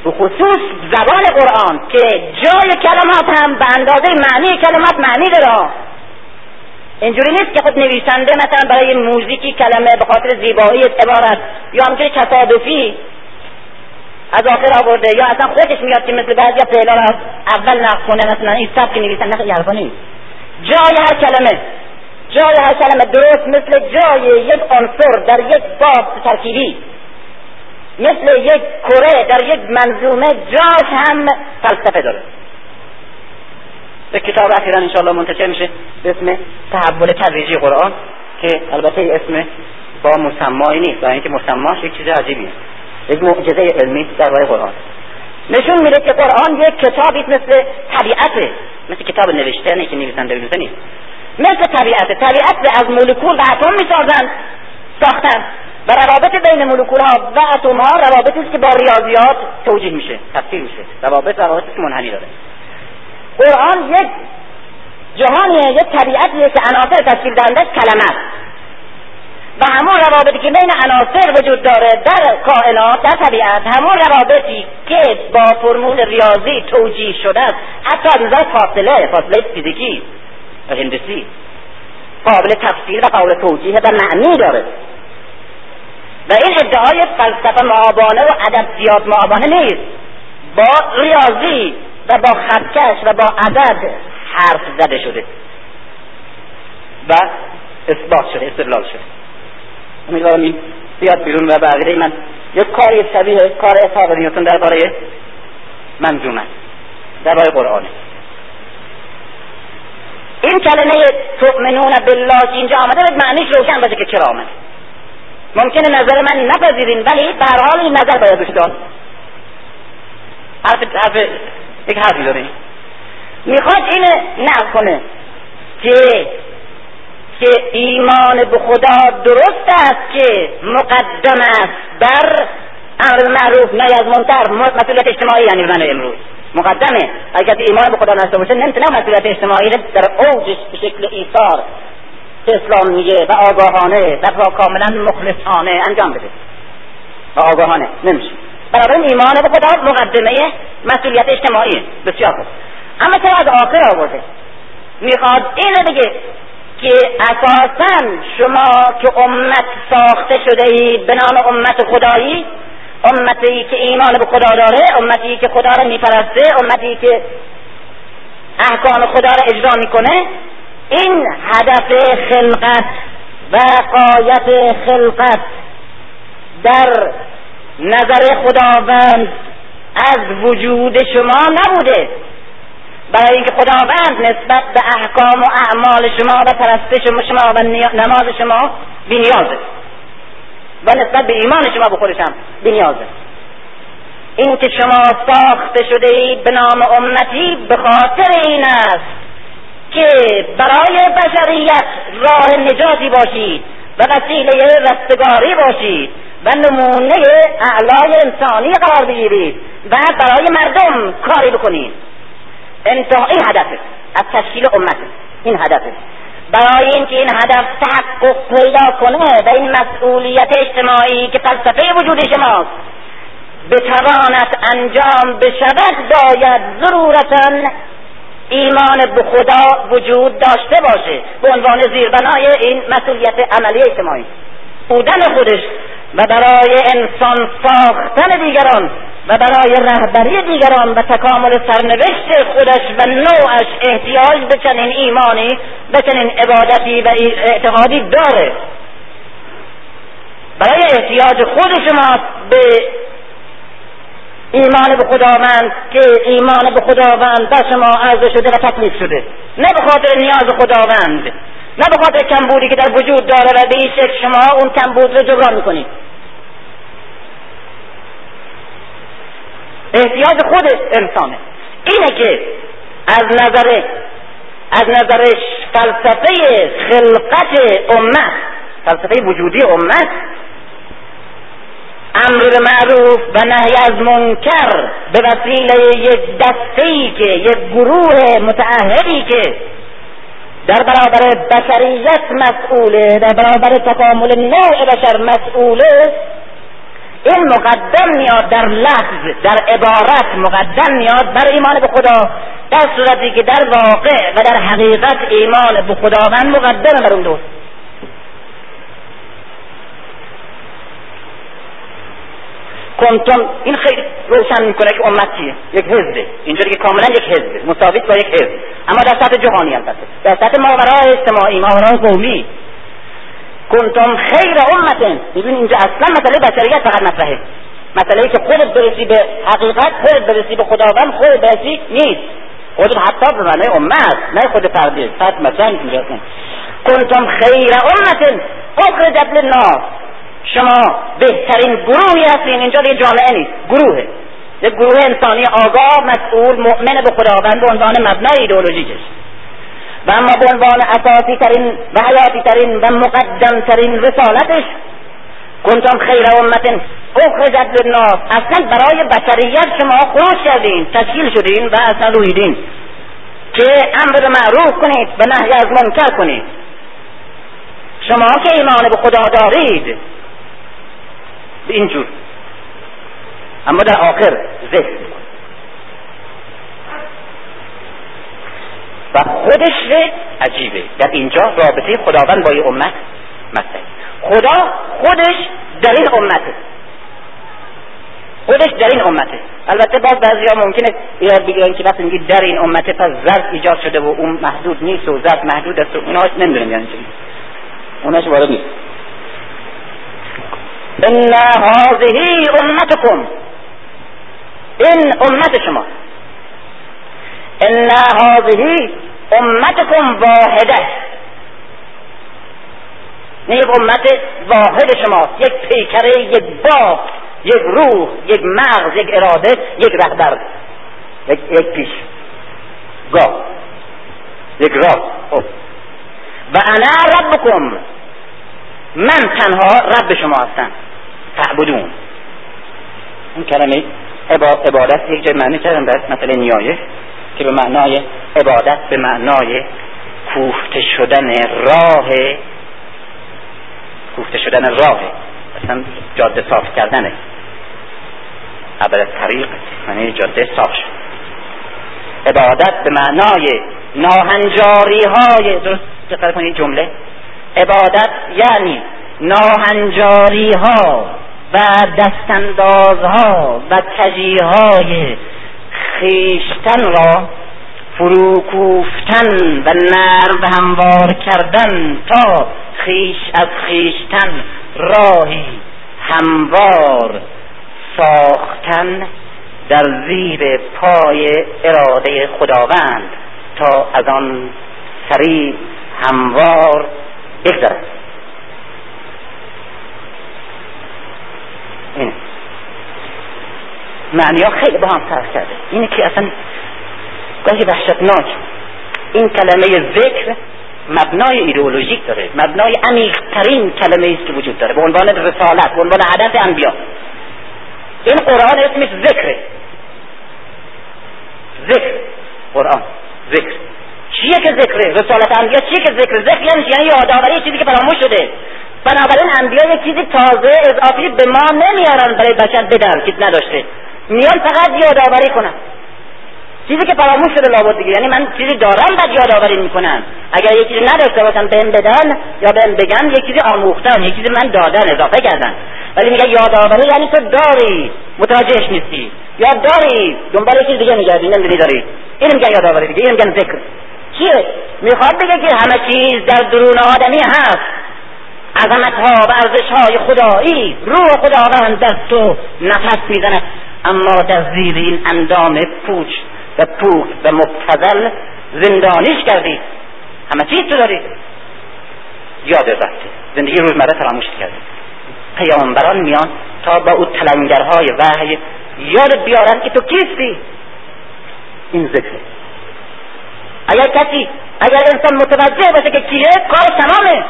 به خصوص زبان قرآن که جای کلمات هم به اندازه معنی کلمات معنی داره. اینجوری نیست که خود نویسنده مثلا برای موزیکی کلمه به خاطر زیبایی عبارت یا همچنین تصادفی از آخر آورده یا اصلا خودش میاد که مثل بعضی فعلا را اول نقل کنه مثلا این سبک نویسنده خیلی حرفا جای هر کلمه جای هر کلمه درست مثل جای یک عنصر در یک باب ترکیبی. مثل یک کره در یک منظومه جاش هم فلسفه داره. به کتاب اخیرا انشاءالله منتشر میشه به اسم تحول تدریجی قرآن که البته اسم با مسمایی نیست برای اینکه مسماش یک چیز عجیبیه. یک معجزه علمی در راه قرآن. نشون میده که قرآن یک کتابی مثل طبیعته مثل کتاب نوشته نه که نویسنده بنویسه نیست. مثل طبیعته طبیعت از مولکول و اتم می‌سازن ساختن. و روابط بین مولکول ها و اتم ها روابطی است که با ریاضیات توجیه میشه تفسیر میشه. روابط روابط منحنی داره. قرآن یک جهانیه یک طبیعتیه که عناصر تشکیل دهنده کلمه و همون روابطی که بین عناصر وجود داره در کائنات در طبیعت همون روابطی که با فرمول ریاضی توجیه شده است حتی از نظر فاصله فاصله فیزیکی و هندسی قابل تفسیر و قابل توجیه و معنی داره. و این ادعای فلسفه معابانه و ادبیات معابانه نیست. با ریاضی و با خطکش و با عدد حرف زده شده. و اثبات شده استدلال شده. امیدوارم این بیاد بیرون و بقیه من یک کاری شبیه کار اسحاق نیوتن درباره منظومه درباره قرآنه این کلمه تؤمنون بالله اینجا آمده به معنیش روشن باشه که چرا آمده. ممکنه نظر من نپذیرین ولی به هر حال این نظر باید روش داد حرف حرف یک حرفی داره می‌خواد این نقل کنه که که ایمان به خدا درست است که مقدم است بر امر معروف نهی از منکر مسئولیت اجتماعی یعنی من امروز. مقدمه. اگر ایمان به خدا نداشته باشه نمی‌تونه مسئولیت اجتماعی در اوجش به شکل ایثار اسلام میگه و آگاهانه و کاملا مخلصانه انجام بده. و آگاهانه نمیشه. بنابراین ایمان به خدا مقدمه مسئولیت اجتماعی بسیار خوب. اما چرا از آخر آورده؟ می‌خواد اینو بگه که اساسا شما که امت ساخته شده ای به نام امت خدایی امتی که ایمان به خدا داره امتی که خدا را میپرسته امتی که احکام خدا را اجرا می‌کنه این هدف خلقت و قایت خلقت در نظر خداوند از وجود شما نبوده. برای اینکه خداوند نسبت به احکام و اعمال شما و پرستش شما و نماز شما بینیازه و نسبت به ایمان شما به خودشم بینیازه این که شما ساخته شده اید به نام امتی به خاطر این است. که برای بشریت راه نجاتی باشید و وسیله رستگاری باشید و نمونه اعلای انسانی قرار بگیرید و برای مردم کاری بکنید. انتها هدفه از تشکیل امت. این هدفه برای اینکه این هدف تحقق پیدا کنه و این مسئولیت اجتماعی که فلسفه وجود شماست بتواند انجام بشود باید ضرورتا ایمان به خدا وجود داشته باشه به عنوان زیربنای این مسئولیت عملی اجتماعی. بودن خودش و برای انسان ساختن دیگران و برای رهبری دیگران و تکامل سرنوشت خودش و نوعش احتیاج به چنین ایمانی به چنین عبادتی و اعتقادی داره. برای احتیاج خود شما به ایمان به خداوند که ایمان به خداوند در شما عرضه شده و تکلیف شده. نه به خاطر نیاز خداوند نه به خاطر کمبودی که در وجود داره و به شکل شما اون کمبود رو جبران می‌کنید. احتیاج خود انسانه. اینه که از نظر از نظر فلسفه خلقت امت فلسفه وجودی امت امر به معروف و نهی از منکر به وسیله یک دسته که یک گروه متعهدی که در برابر بشریت مسئوله در برابر تکامل نوع بشر مسئوله این مقدم میاد در لفظ در عبارت مقدم میاد بر ایمان به خدا در صورتی که در واقع و در حقیقت ایمان به خداوند مقدم بر اون دوست. کنتم این خیلی روشن می‌کنه که امت چیه؟ یک حزبه. اینجا دیگه کاملا یک حزبه مساویت با یک حزب. اما در سطح جهانی البته در سطح ماورای اجتماعی ماورای قومی. کنتم خیر امت. می‌دونی اینجا اصلا مسئله بشریت فقط مطرحه. مسئله که خودت برسی به حقیقت خودت برسی به خداوند خودت برسی نیست. خودت حتی به معنی امت نه خود فردی. فرد مثلا اینجا کنتم خیر امت. اخرجت للناس. شما بهترین گروهی هستین. اینجا دیگه جامعه نیست. گروهه. یک گروه انسانی آگاه مسئول مؤمن به خداوند به عنوان مبنای ایدئولوژیکش. و اما به عنوان اساسی ترین و حیاتی ترین و مقدم ترین رسالتش کنتم خیر امت اخرجت للناس. اصلا برای بشریت شما خروج کردین تشکیل شدین و اصلا رویدین که امر معروف کنید و نهی از منکر کنید. شما که ایمان به خدا دارید. به اینجور. اما در آخر ذکر و خودش عجیبه. در اینجا رابطه خداوند با این امت مثلا خدا خودش در این امته. خودش در این امته. البته باز بعضی ها ممکنه ایراد بگیرن که وقتی میگی در این امته پس ظرف ایجاد شده و اون محدود نیست و ظرف محدود است و اینا نمی‌دونم یعنی چی. اوناش وارد نیست. ان هذه امتكم این امت شما. ان هذه امتكم واحده این امت واحد شما. یک پیکره یک باب یک روح یک مغز یک اراده یک رهبر یک, یک پیش. گاه یک راه. خب. و انا ربکم. من تنها رب شما هستم. تعبدون. این کلمه عبادت یک جای معنی کردم در مثل نیایه که به معنای عبادت به معنای کوفته شدن راه کوفته شدن راه. اصلا جاده صاف کردنه. اول طریق یعنی جاده صاف شد. عبادت به معنای ناهنجاری های درست دقت کنید جمله. عبادت یعنی ناهنجاری ها و دستاندازها و تجیهای خیشتن را فروکوفتن و نرم هموار کردن تا خیش از خیشتن راهی هموار ساختن در زیر پای اراده خداوند تا از آن سریع هموار بگذرد. اینه معنی ها خیلی با هم فرق کرده. اینه که اصلا گاهی وحشتناک. این کلمه ذکر مبنای ایدئولوژیک داره. مبنای عمیقترین کلمه است که وجود داره. به عنوان رسالت به عنوان هدف انبیا. این قرآن اسمش ذکره. ذکر. قرآن. ذکر. چیه که ذکره؟ رسالت انبیا چیه که ذکر؟ ذکر یعنی یعنی یادآوری چیزی که فراموش شده. بنابراین انبیا یک چیزی تازه اضافی به ما نمیارن برای بشر بدن که نداشته. میان فقط یادآوری کنن. چیزی که فراموش شده لابد دیگه. یعنی من چیزی دارم بعد یادآوری می‌کنم. اگر یه چیزی نداشته باشم بهم بدن یا بهم بگن یه چیزی آموختن یه چیزی من دادن اضافه کردن. ولی میگه یادآوری یعنی تو داری. متوجهش نیستی. یا داری. دنبال چیز دیگه میگردی نمی‌دونی داری. این میگن یادآوری دیگه این میگن ذکر. چیه؟ می‌خواد بگه که همه چیز در درون آدمی هست. عظمت ها و ارزش های خدایی روح خداوند در تو نفس می‌زنه اما در زیر این اندام پوچ و پوک و مبتزل زندانیش کردی. همه چیز تو داری. یاد رفتی زندگی روزمره فراموش کردی. پیامبران میان تا با او تلنگرهای وحی. یاد بیارن که تو کیستی. این ذکره اگر کسی اگر انسان متوجه باشه که کیه کار تمامه.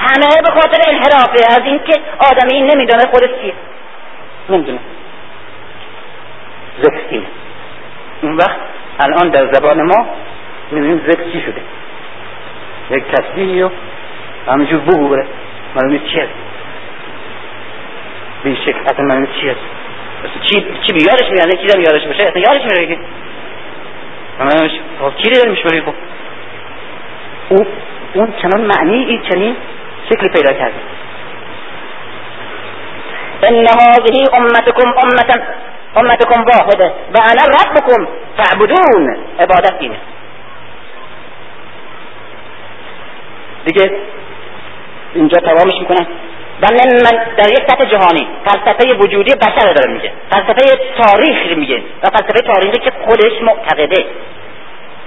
همه به خاطر انحرافه از اینکه آدمی نمی‌دونه خودش کیه نمی‌دونه. ذکر اون وقت الان در زبان ما می‌بینیم ذکر شده. یک تصویری و همینجور بگو بره. معلومه چی هست. به شکل اصلا معلومه چی هست. چی چی بیارش میاد. چی دارم یادش باشه اصلا یادش میره که. خب چی داریم میشه خب. او اون چنان معنی این چنین شکل پیدا کرده ان هذه امتكم امه امتكم واحده و انا ربكم فاعبدون. عبادت اینه دیگه اینجا تمامش می‌کنن و من در یک سطح جهانی فلسفه وجودی بشر داره میگه. فلسفه تاریخ میگه. و فلسفه تاریخی که خودش معتقده.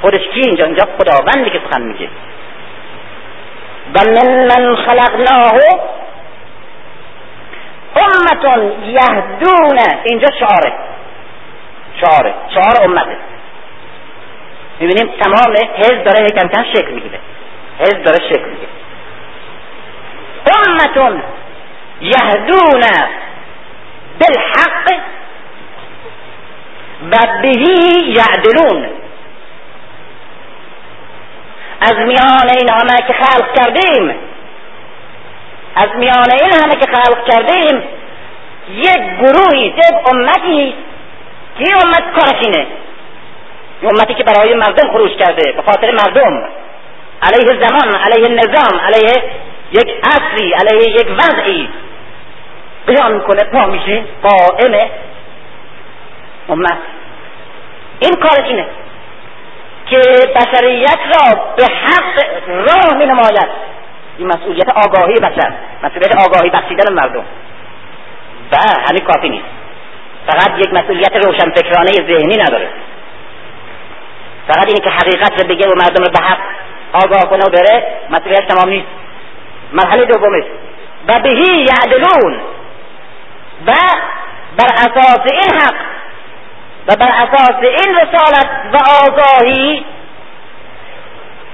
خودش کی اینجا؟ اینجا خداوندی که سخن میگه. و من من خلقناه امتون یهدون اینجا شعاره شعاره شعار امته میبینیم تمام. حزب داره یکم کم شکل میگیره حزب داره شکل میگیره امتون یهدون بالحق. و بهی یعدلون از میان این همه که خلق کردیم از میان این همه که خلق کردیم یک گروهی یک امتی که امت کارشینه. امتی که برای مردم خروج کرده به خاطر مردم. علیه زمان علیه نظام علیه یک اصلی علیه یک وضعی. قیام کنه پا میشه قائم امت. این کارش اینه که بشریت را به حق راه می نماید این مسئولیت آگاهی بشر مسئولیت آگاهی بخشیدن مردم. و همین کافی نیست. فقط یک مسئولیت روشنفکرانه ذهنی نداره. فقط اینه که حقیقت رو بگه و مردم رو به حق آگاه کنه و بره مسئولیت تمام نیست. مرحله دومش. و بهی یعدلون. و بر اساس این حق و بر اساس این رسالت و آگاهی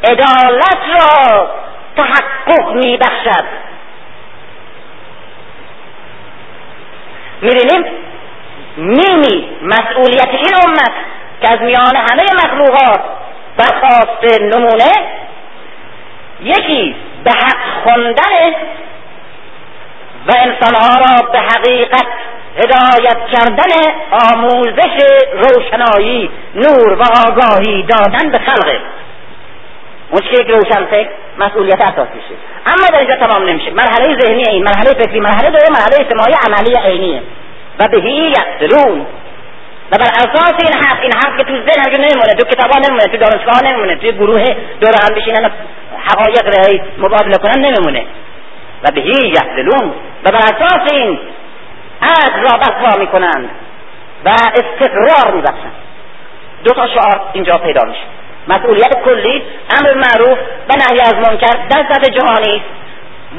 عدالت را تحقق می بخشد می‌بینیم نیمی مسئولیت این امت که از میان همه مخلوقات برخواست نمونه یکی به حق خوندن و انسانها را به حقیقت هدایت کردن آموزش روشنایی نور و آگاهی دادن به خلقه. مشکل یک روشن فکر مسئولیت اساسیشه اما در اینجا تمام نمیشه. مرحله ذهنی این مرحله فکری مرحله دوم مرحله اجتماعی عملی عینیه. و بهی یقتلون و بر اساس این حق این حق که تو ذهن نمیمونه تو کتابا نمیمونه تو دانشگاه نمیمونه تو گروه دور هم بشینن حقایق را مبادله کنن نمیمونه. و بهی یقتلون و بر اساس این عدل را برپا می‌کنند و استقرار میبخشند. دو تا شعار اینجا پیدا میشه. مسئولیت کلی امر معروف و نهی از منکر در سطح جهانی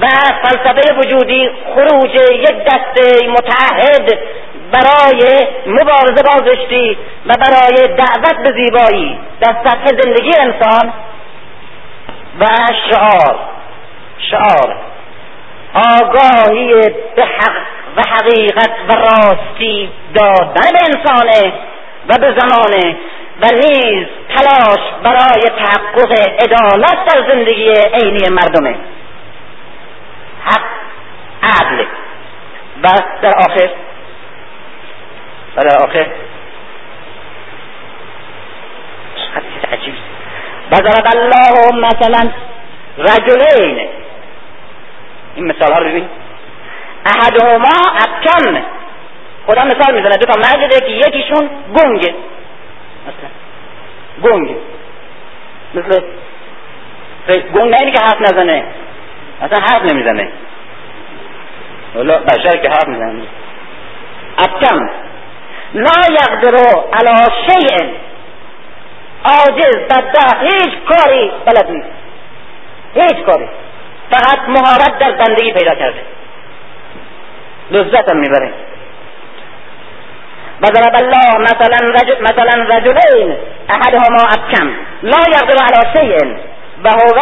و فلسفه وجودی خروج یک دسته متعهد برای مبارزه با زشتی و برای دعوت به زیبایی در سطح زندگی انسان و شعار. شعار. آگاهی به حق. و حقیقت و راستی دادن به انسانه و به زمانه و نیز تلاش برای تحقق عدالت در زندگی عینی مردمه. حق عدل و در آخر. و در آخر. حدیث عجیب. ضرب الله مثلا رجلین. این مثال ها رو ببین. احدهما ابکم خدا مثال می‌زنه. دو تا مرد که یکیشون گنگه مثلا. گنگ. مثل گنگ نه که حرف نزنه. اصلا حرف نمی‌زنه. ولی بشر که حرف می‌زنه. ابکم لا یقدرو علا شیء. عاجز بدبخت هیچ کاری بلد نیست. هیچ کاری. فقط مهارت در بندگی پیدا کرده. لذت هم می‌بره وضرب الله مثلا رجل مثلا رجلين احدهما ابكم لا يقدر على شيء وهو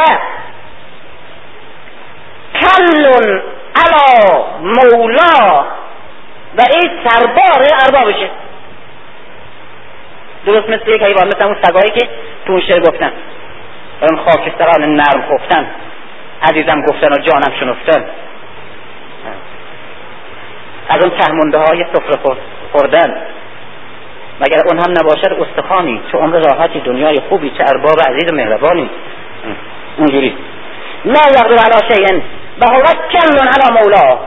کل علا مولا. و این سربار اربابشه. درست مثل یک حیوان مثل اون سگایی که تو اون شعر گفتن. اون خاکستران نرم خفتن عزیزم گفتن و جانم شنفتن. از اون تهمونده های سفره خوردن. مگر اون هم نباشد استخانی چه عمر راحتی دنیای خوبی چه ارباب عزیز و مهربانی. اونجوری لا یقدر علی شیء و هو کل علی مولا.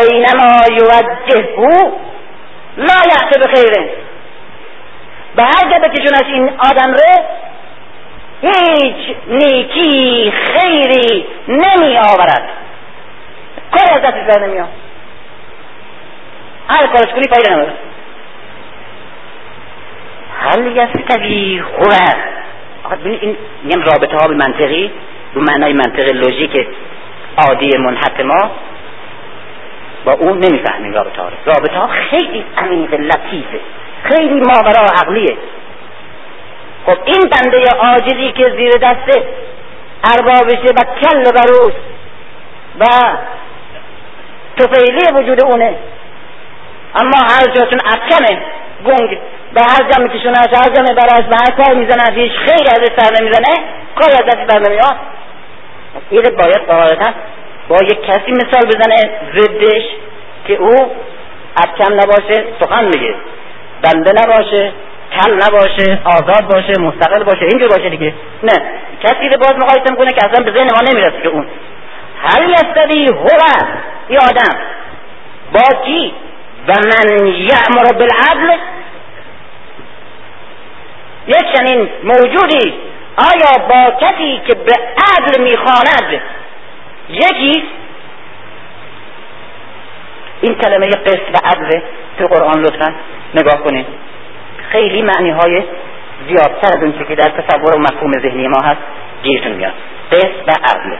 اینما یوجهه لا یأتی بخیره به هر جا بکشونش این آدم ره هیچ نیکی خیری نمی آورد. کار از دست نمی آورد هر کارش کنی فایده نداره. هل یستوی هو این میگم رابطه ها به منطقی به معنای منطق لوژیک عادی منحط ما با اون نمی‌فهمیم رابطه ها رابطه ها خیلی عمیق لطیفه. خیلی ماورا عقلیه. خب این بنده عاجزی که زیر دست اربابشه و کل بروس و توفیلی وجود اونه اما هر جا چون افکنه گنگ به هر جا میکشونش هر جا میبرش به هر کار می‌زنه هیچ خیلی ازش سر نمی‌زنه کاری از دستش بر نمیاد. این باید قاعدتا با یک کسی مثال بزنه ضدش که او ابکم نباشه سخن میگه. بنده نباشه کم نباشه آزاد باشه مستقل باشه اینجور باشه دیگه. نه کسی رو باز مقایسه می‌کنه که اصلا به ذهن ما نمی‌رسه که اون. هل یستوی هو این آدم با کی؟ و من یعمر بالعدل. یک چنین موجودی آیا با کسی که به عدل می‌خواند یکی؟ این کلمه قسط و عدل تو قرآن لطفا نگاه کنید خیلی معنی های زیادتر از اون که در تصور و مفهوم ذهنی ما هست گیرتون میاد. قسط و عدل.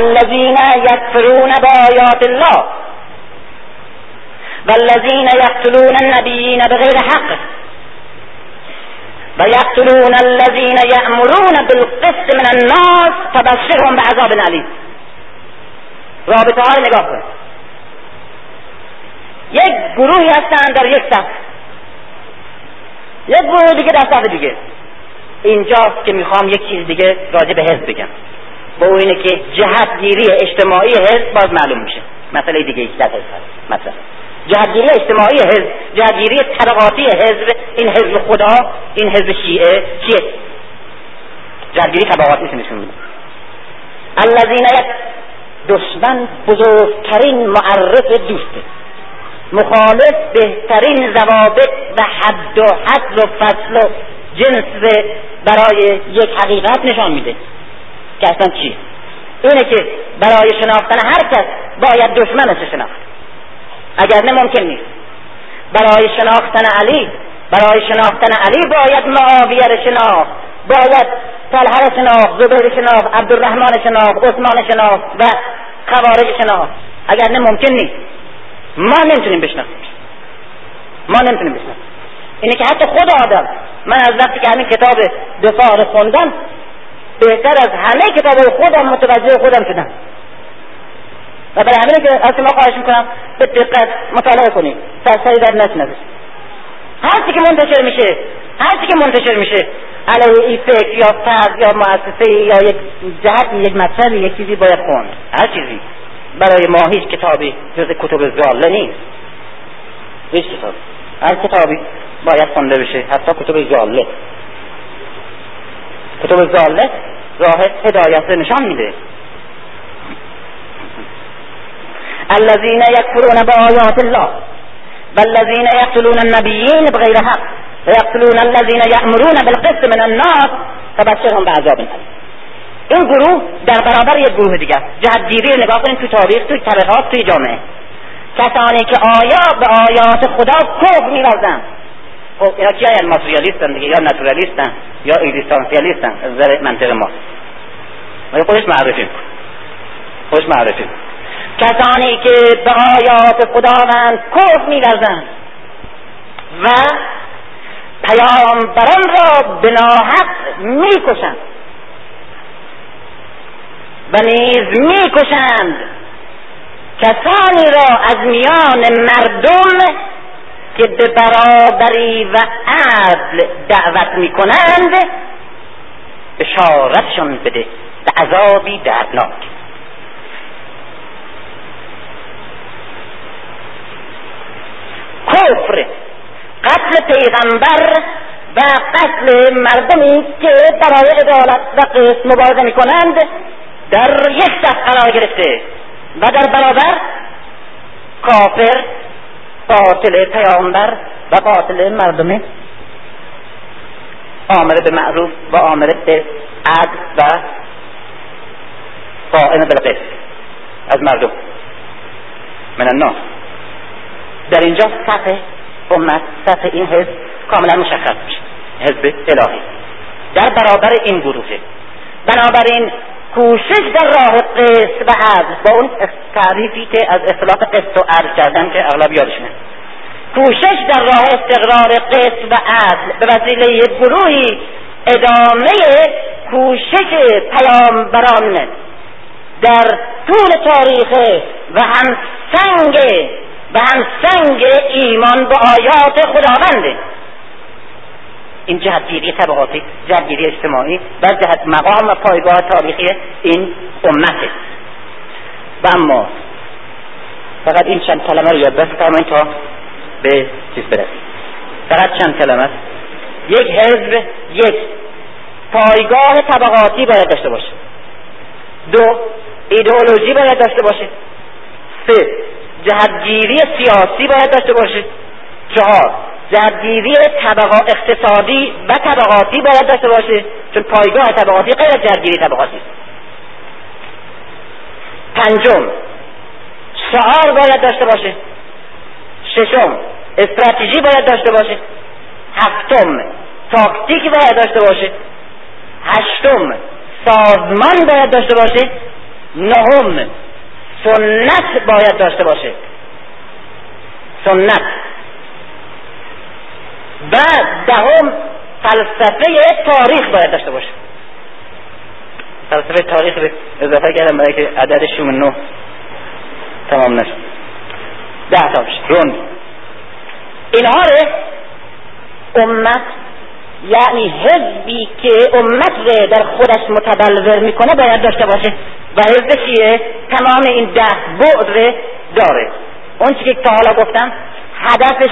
الذين يكفرون بآيات الله والذين يقتلون النبيين بغير حق ويقتلون الذين يأمرون بالقسط من الناس فبشرهم بعذاب علیم رابطه های نگاه کن یک گروهی هستن در یک صف. یک گروه دیگه در صف دیگه. اینجاست که می‌خوام یک چیز دیگه راجع به حزب بگم. با اینه که جهتگیری اجتماعی حزب باز معلوم میشه. مسئله دیگه یک در مثلا. جهتگیری اجتماعی حزب جهتگیری طبقاتی حزب این حزب خدا این حزب شیعه چیه؟ جهتگیری طبقاتی نشون میده. الذین دشمن بزرگترین معرف دوسته مخالف بهترین ضوابط و حد و حد و فصل و جنس برای یک حقیقت نشان میده. که اصلا چی؟ اینه که برای شناختن هر کس باید دشمنش شناخت. اگر نه ممکن نیست. برای شناختن علی برای شناختن علی باید معاویه را شناخت. باید طلحه را شناخت زبیر شناخت عبدالرحمن شناخت عثمان شناخت و خوارج شناخت. اگر نه ممکن نیست. ما نمی‌تونیم بشناسیم ما نمی‌تونیم بشناسیم اینه که حتی خود آدم من از وقتی که همین کتاب دفاع رو خوندم بهتر از همه کتاب خودم متوجه خودم شدم. و برای همینه که از شما خواهش می‌کنم به دقت مطالعه کنید. سرسری در نشنوید هر که منتشر میشه هر که منتشر میشه علیه این فکر یا فرد یا مؤسسه یا یک جهت یک مطلب یک چیزی باید خوند. هر چیزی. برای ما هیچ کتابی جز کتب زاله نیست. هیچ کتاب هر کتابی باید خونده بشه. حتی کتب زاله کتب زاله راه هدایت نشان میده. الذين يكفرون بآيات الله والذين يقتلون النبيين بغير حق ويقتلون الذين يأمرون بالقسط من الناس فبشرهم بعذاب أليم این گروه در برابر یک گروه دیگه جهتگیری رو نگاه کنید تو تاریخ تو طبقات توی جامعه. کسانی که آیا به آیات خدا کفر میورزند خب اینا کیا ماتریالیستن دیگه یا ناتورالیستن یا اگزیستانسیالیستن از نظر منطق ما. ما خودش معرفی خودش معرفی کسانی که به آیات خداوند کفر میورزند و پیامبران را به ناحق می‌کشند و نیز می‌کشند. کسانی را از میان مردم که به برابری و عدل دعوت می‌کنند بشارتشان بده به عذابی دردناک. کفر قتل پیغمبر و قتل مردمی که برای عدالت و قسط مبارزه می‌کنند در یک صف قرار گرفته و در برابر کافر قاتل پیامبر و قاتل مردمه آمر به معروف و آمر به عدل و قائم بالقسط از مردم. من الناس در اینجا صف امت صف این حزب کاملا مشخص میشه. حزب الهی. در برابر این گروهه. بنابراین کوشش در راه قسط و عدل با اون تعریفی که از اصطلاح قسط و عدل کردن که اغلب یادشونه. کوشش در راه استقرار قسط و عدل به وسیله یک گروهی ادامه کوشش پیامبران در طول تاریخ و هم سنگ و سنگ ایمان به آیات خداونده این جهتگیری طبقاتی جهتگیری اجتماعی و جهت مقام و پایگاه تاریخی این امته و اما فقط این چند کلمه رو یادداشت فرمایید تا به چیز برسیم. فقط چند کلمه. یک حزب یک پایگاه طبقاتی باید داشته باشه. دو ایدئولوژی باید داشته باشه. سه جهتگیری سیاسی باید داشته باشه. چهار جهتگیری طبقا اقتصادی و طبقاتی باید داشته باشه چون پایگاه طبقاتی غیر از جهتگیری طبقاتی. پنجم شعار باید داشته باشه. ششم استراتژی باید داشته باشه. هفتم تاکتیک باید داشته باشه. هشتم سازمان باید داشته باشه. نهم سنت باید داشته باشه. سنت. بعد دهم فلسفه تاریخ باید داشته باشه. فلسفه تاریخ به اضافه کردم برای که عدد شوم نه تمام نشد ده تا بشه روند. اینها رو امت یعنی حزبی که امت رو در خودش متبلور می‌کنه باید داشته باشه. و حزب چیه؟ تمام این ده بعد داره. اون چی که تا حالا گفتم هدفش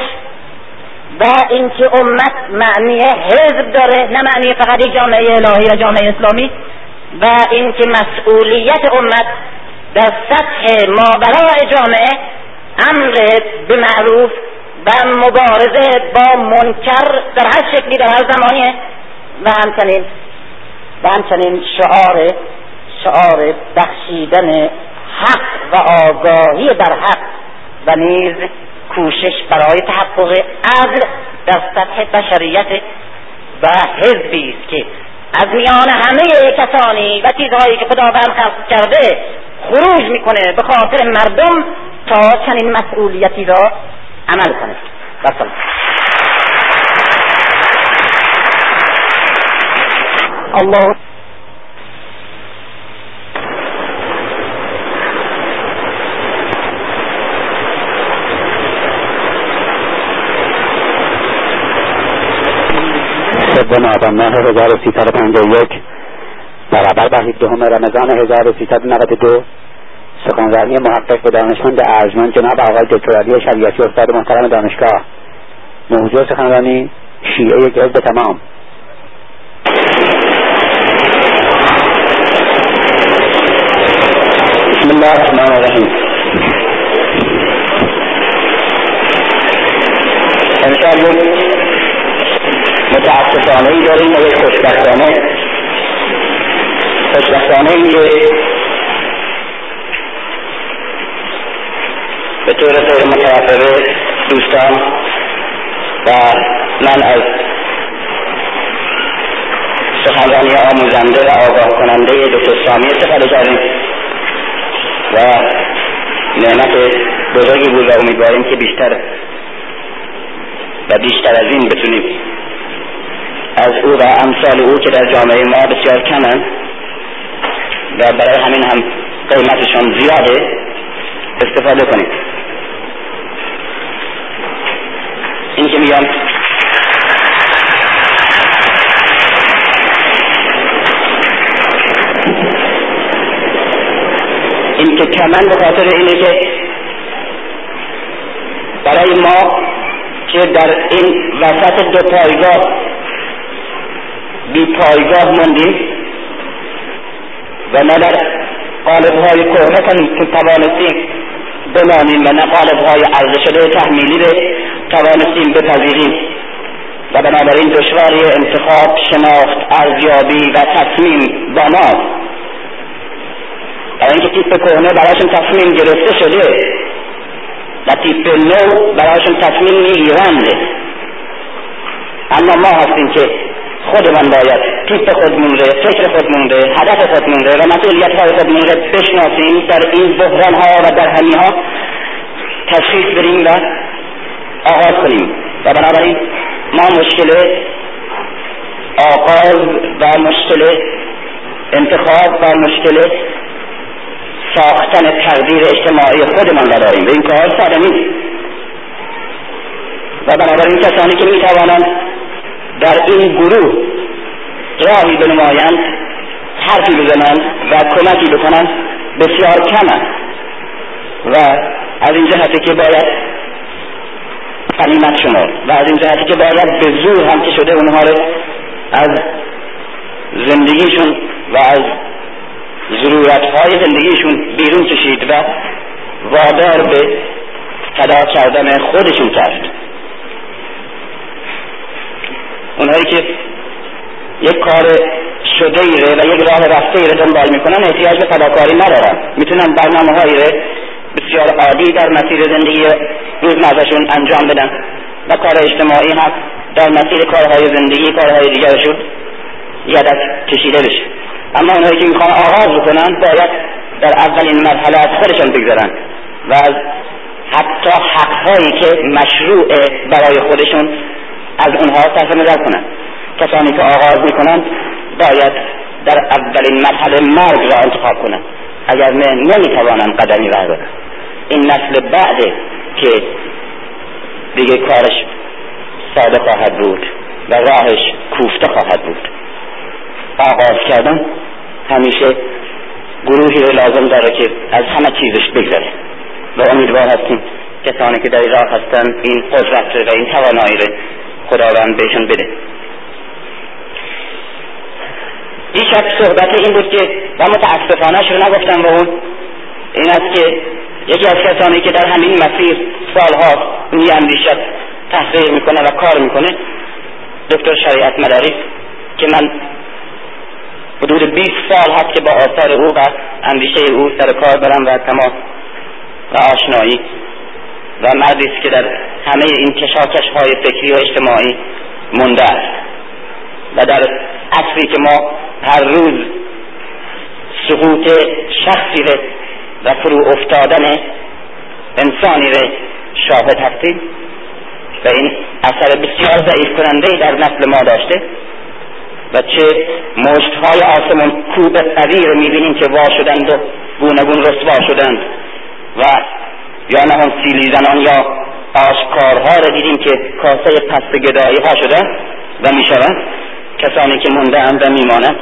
و اینکه امت معنی حزب داره نه معنی فقط یک جامعه الهی و جامعه اسلامی. و اینکه مسئولیت امت در سطح ماورای جامعه امر به معروف و مبارزه با منکر در هر شکلی در هر زمانیه و همچنین و همچنین شعار شعار بخشیدن حق و آگاهی در حق و نیز کوشش برای تحقق عدل در سطح بشریت و حزبی است که از میان همه کسانی و چیزهایی که خداوند خلق کرده خروج می‌کنه به خاطر مردم تا چنین مسئولیتی را عمل کنه. بسم الله. سوم آبان ماه 1351 برابر با 17 رمضان 1392 سخنرانی محقق و دانشمند ارجمند جناب آقای دکتر علی شریعتی استاد محترم دانشگاه. موضوع سخنرانی شیعه یک حزب تمام. بسم الله الرحمن الرحیم. امشب متاسفانه ای داریم و یک خوشبختانه خوشبختانه ای به طور غیر متوفره دوستان و من از سخنرانی آموزنده و آگاه کننده دکتر سامی استفاده کردیم و نعمت بزرگی بود و امیدواریم که بیشتر و بیشتر از این بتونیم از او و امثال او که در جامعه ما بسیار کمن و برای همین هم قیمتشان زیاده استفاده کنیم این که میگم این که کمن به خاطر اینه که برای ما که در این وسط دو پایگاه بی پایگاه ماندیم و نه در قالب های کهنه که توانستیم بمانیم و نه قالب های عرضه شده تحمیلی رو توانستیم بپذیریم. و بنابراین دشواری انتخاب شناخت ارزیابی و تصمیم با ماست. برای اینکه تیپ کهنه برایشون تصمیم گرفته شده و تیپ نو برایشون تصمیم می‌گیرند اما ما هستیم که خودمان باید تیپ خودمون رو فکر خودمون رو هدف خودمون رو و مسئولیت های خودمون رو بشناسیم در این بحران ها و در همین ها تشخیص بریم و آغاز کنیم. و بنابراین ما مشکل آغاز و مشکل انتخاب و مشکل ساختن تقدیر اجتماعی خودمان را داریم. و این کار ساده نیست و بنابراین کسانی که می‌توانند در این گروه راهی بنمایند حرفی بزنند و کمکی بکنند بسیار کمند. و از این جهتی که باید قنیمت شما و از این جهتی که باید به زور هم که شده اونها رو از زندگیشون و از ضرورت های زندگیشون بیرون کشید و وادار به فدا کردن خودشون کرد. اونهایی که یک کار شده ایره و یک راه رفته ایره دنبال می‌کنن احتیاج به فداکاری ندارن. می‌تونن برنامه هایی بسیار عادی در مسیر زندگی روزمرهشون انجام بدن. و کار اجتماعی هم در مسیر کارهای زندگی کارهای دیگرشون یدک کشیده بشه. اما اونهایی که می‌خوان آغاز بکنن باید در اولین مرحله از خودشان بگذارن و از حتی حقهایی که مشروع برای خودشون از اونها صرف نظر کنند کسانی که آغاز می‌کنند باید در اولین مرحله مرگ را انتخاب کنند. اگر نه نمی‌توانند قدمی بردارند این نسل بعده که دیگه کارش ساده خواهد بود و راهش کوفته خواهد بود. آغاز کردن همیشه گروهی رو لازم داره که از همه چیزش بگذره. و امیدوار هستیم کسانی که در راه هستن این قدرت و این توانایی رو خداوند بهشون بده. شک صحبت این بود که و متاسفانه رو نگفتم به اون این است که یکی از کسانی که در همین مسیر سالها میاندیشد تحقیق می‌کنه و کار می‌کنه دکتر شریعت مداری که من حدود 20 سال هست که با آثار او و اندیشه او سر کار برم و تماس و آشنایی و مردی است که در همه این کشاکش های فکری و اجتماعی مونده است. و در عصری که ما هر روز سقوط شخصی و فرو افتادن انسانی را شاهد هستیم و این اثر بسیار ضعیف کننده در نسل ما داشته و چه مشت های آسمون کوب قوی رو می‌بینیم که وا شدند و گونگون رسوا شدند و یا نه هم سیلی زنان یا آشکارها رو دیدیم که کاسه پست گدایی ها شده و می‌شوند کسانی که مونده اند و میمانند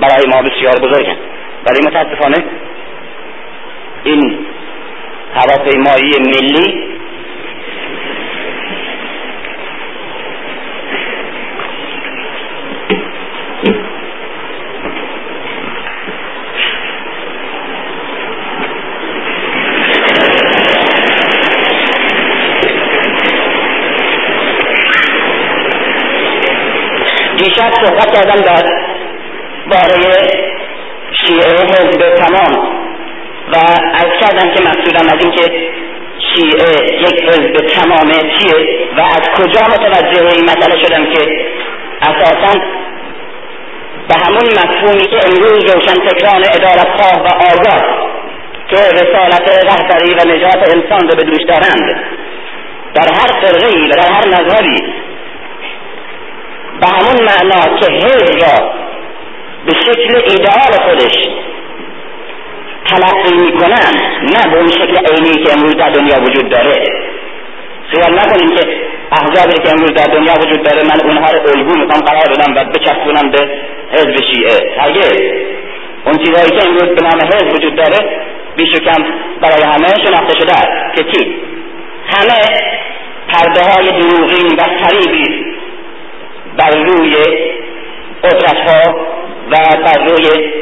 برای ما بسیار بزرگند ولی متاسفانه این هواپیمایی ملی دیشب صحبت کردم در باره شیعه حزب تمام. و از کردم که مقصودم از اینکه شیعه یک حزب تمامه چیه و از کجا متوجه این مسئله شدم که اساسا به همون مفهومی که امروز روشن فکران ادارت خواه و آزاد که رسالت رهبری و نجات انسان رو به دوش دارند در هر فرقی و در هر نظری به همون معنا که حزب را به شکل ایدئال خودش تلقی می‌کنن نه به اون شکل عینی که امروز در دنیا وجود داره. خیال نکنیم که احزابی که امروز در دنیا وجود داره من اونها رو الگو می‌خوام قرار بدم و بچسبونم به حزب شیعه. هرگز. اون چیزهایی که امروز به نام حزب وجود داره بیش و کم برای همه شناخته شده است که چی؟ همه پرده های دروغین و فریبی بر روی قدرت ها و بر روی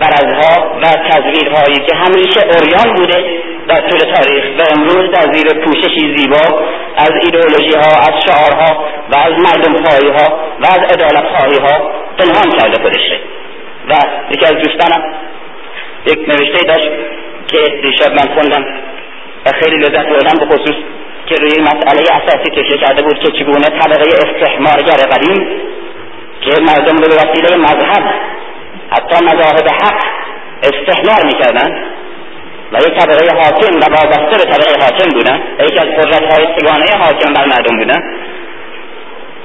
برزها و تزویرهایی که همیشه اوریان بوده در طول تاریخ و امروز در زیر پوششی زیبا از ایدئولوژی ها از شعارها و از مردم خواهی ها و از عدالت خواهی ها پنهان کرده خودشه. و یکی از دوستانم یک نوشته داشت که دیشب من خوندم و خیلی لذت بردم به خصوص که روی مسئله اساسی تکیه کرده بود که چگونه طبقه استحمارگر قدیم که مردم رو به وسیله مذهب حتی مذاهب حق استحمار می‌کردن و یک طبقه حاکم و وابسته به طبقه حاکم بودن و یکی از قدرت های سگانه حاکم بر مردم بودن.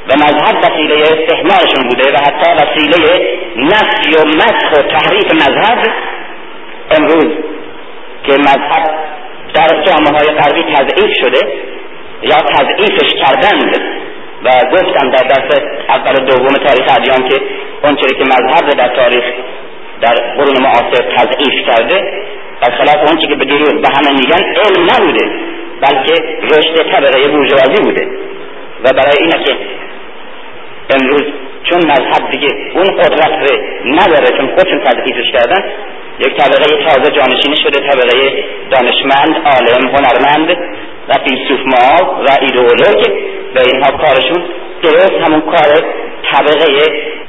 و مذهب وسیله استحمارشون بوده و حتی وسیله نفی و مسخ و تحریف مذهب امروز که مذهب در جامعه های غربی تضعیف شده. یا تضعیفش کردند و گفتم در درس اول دوم تاریخ ادیان که اونچه که مذهب در تاریخ در قرون معاصر تضعیف کرده خلاف اونچه که به دروغ به همه میگن علم نبوده بلکه رشد طبقه بورژوازی بوده. و برای اینه که امروز چون مذهب دیگه اون قدرت رو نداره چون خودشون تضعیفش کردن یک طبقه تازه جانشینی شده طبقه دانشمند عالم هنرمند و فیلسوف ما و ایدئولوگ و اینها کارشون درست همون کار طبقه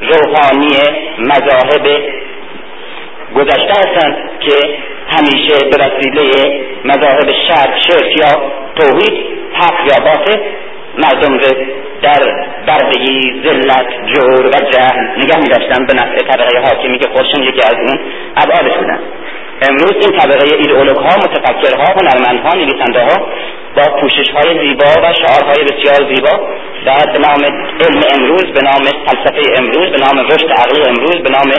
روحانی مذاهب گذشته هستند که همیشه به وسیله مذاهب شرک شرک یا توحید حق یا باطل مردم رو در بردگی ذلت جور و جهل نگه می داشتن به نفع طبقه حاکمی که خودشون یکی از اون ابعادش بودن. امروز این طبقه ایدئولوگ ها متفکرها هنرمندها نویسنده ها با پوشش های زیبا و شعارهای بسیار زیبا و به نام علم امروز به نام فلسفه امروز به نام رشد عقلی امروز به نام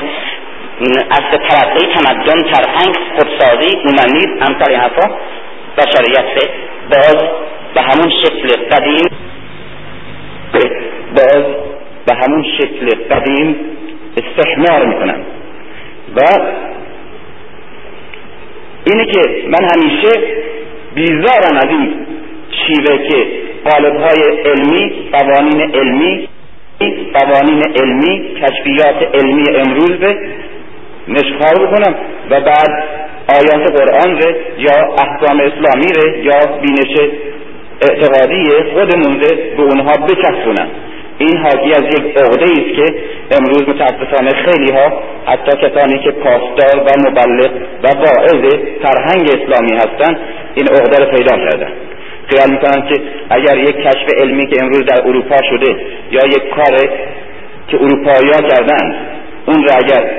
اصل ترقی تمدن فرهنگ خودسازی اومنیز امثال این حرفا بشریت باز به همون شکل قدیم باز به همون شکل قدیم استحمار می‌کنن و اینه که من همیشه بیزارم از این شیوه که قالب های علمی قوانین علمی قوانین علمی کشفیات علمی امروز به نشخار بکنم و بعد آیات قرآن ره یا احکام اسلامی ره یا بینش اعتقادی خودمون به اونها بچسبونم. این حاکی از یک عقده است که امروز متاسفانه خیلی ها حتی کسانی که پاسدار و مبلغ و واعظ فرهنگ اسلامی هستند این عقده رو پیدا کردن. خیال می‌کنن که اگر یک کشف علمی که امروز در اروپا شده یا یک کار که اروپایی کردن اون را اگر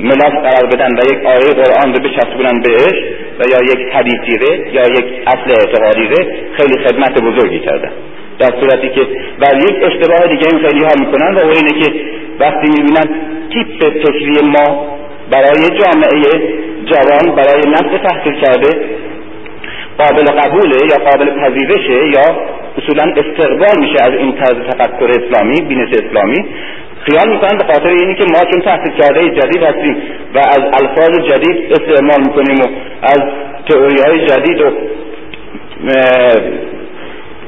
ملاک قرار بدن و یک آیه قرآن رو بچسبونن بهش و یا یک حدیثی یا یک اصل اعتقادی خیلی خدمت بزرگی کردن. در صورتی که و یک اشتباه دیگه این خیلی ها می‌کنن و اون اینه که وقتی می‌بینن تیپ فکری ما برای جامعه جوان برای نسل تحصیل کرده قابل قبوله یا قابل پذیرشه یا اصولا استقبال میشه از این طرز تفکر اسلامی بینش اسلامی. خیال می‌کنن به خاطر اینی که ما چون تحصیل کرده جدید هستیم و از الفاظ جدید استعمال می‌کنیم و از تئوری های جدید و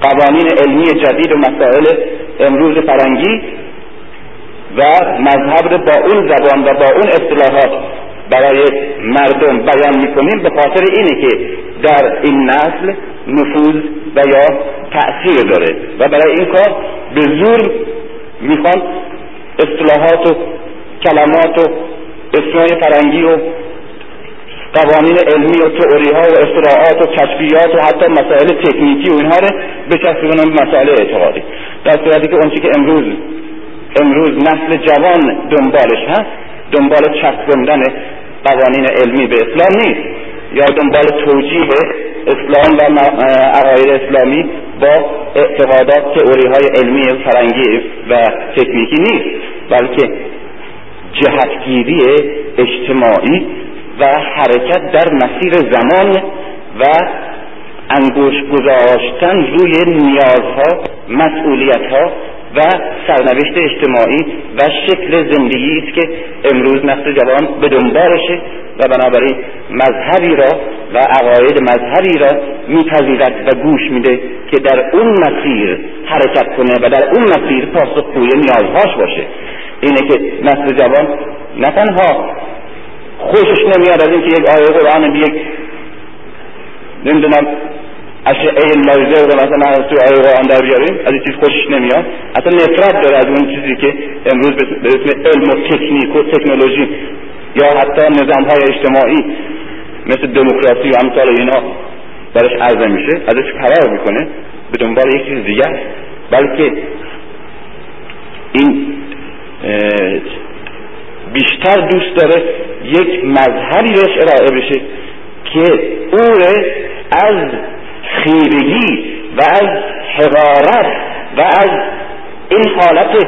قوانین علمی جدید و مسائل امروز فرنگی و مذهب رو با اون زبان و با اون اصطلاحات برای مردم بیان می‌کنیم به خاطر اینه که در این نسل نفوذ و یا تأثیر داره. و برای این کار به زور می‌خوان اصطلاحات و کلمات و اسمای فرنگی و قوانین علمی و تئوری ها و اختراعات و کشفیات و حتی مسائل تکنیکی و اینها رو بچسبونن به مسائل اعتقادی. در صورتی که اونچه که امروز امروز نسل جوان دنبالش هست دنبال چسبوندن قوانین علمی به اسلام نیست. یا دنبال توجیه اسلام و عقاید اسلامی با اعتقادات تئوری های علمی فرنگی و تکنیکی نیست بلکه جهتگیری اجتماعی و حرکت در مسیر زمان و انگوش گذاشتن روی نیازها مسئولیتها و سرنوشت اجتماعی و شکل زندگی است که امروز نسل جوان به دنبالشه و بنابراین مذهبی را و عقاید مذهبی را میپذیرد و گوش میده که در اون مسیر حرکت کنه و در اون مسیر پاسخگوی نیازهاش باشه. اینه که نسل جوان نه تنها خوشش نمیاد از اینکه یک آیه قرآن به یک نمی‌دونم اشعه لایزه رو مثلا از تو قرآن در بیاریم. از این چیز خوشش نمیاد. اصلا نفرت داره از اون چیزی که امروز به اسم علم و تکنیک و تکنولوژی یا حتی نظام های اجتماعی مثل دموکراسی و امثال اینا برش عرضه میشه ازش فرار می‌کنه به دنبال یک چیز دیگر. بلکه این بیشتر دوست داره یک مذهبی بهش ارائه بشه که او از خیرگی و از حقارت و از این حالت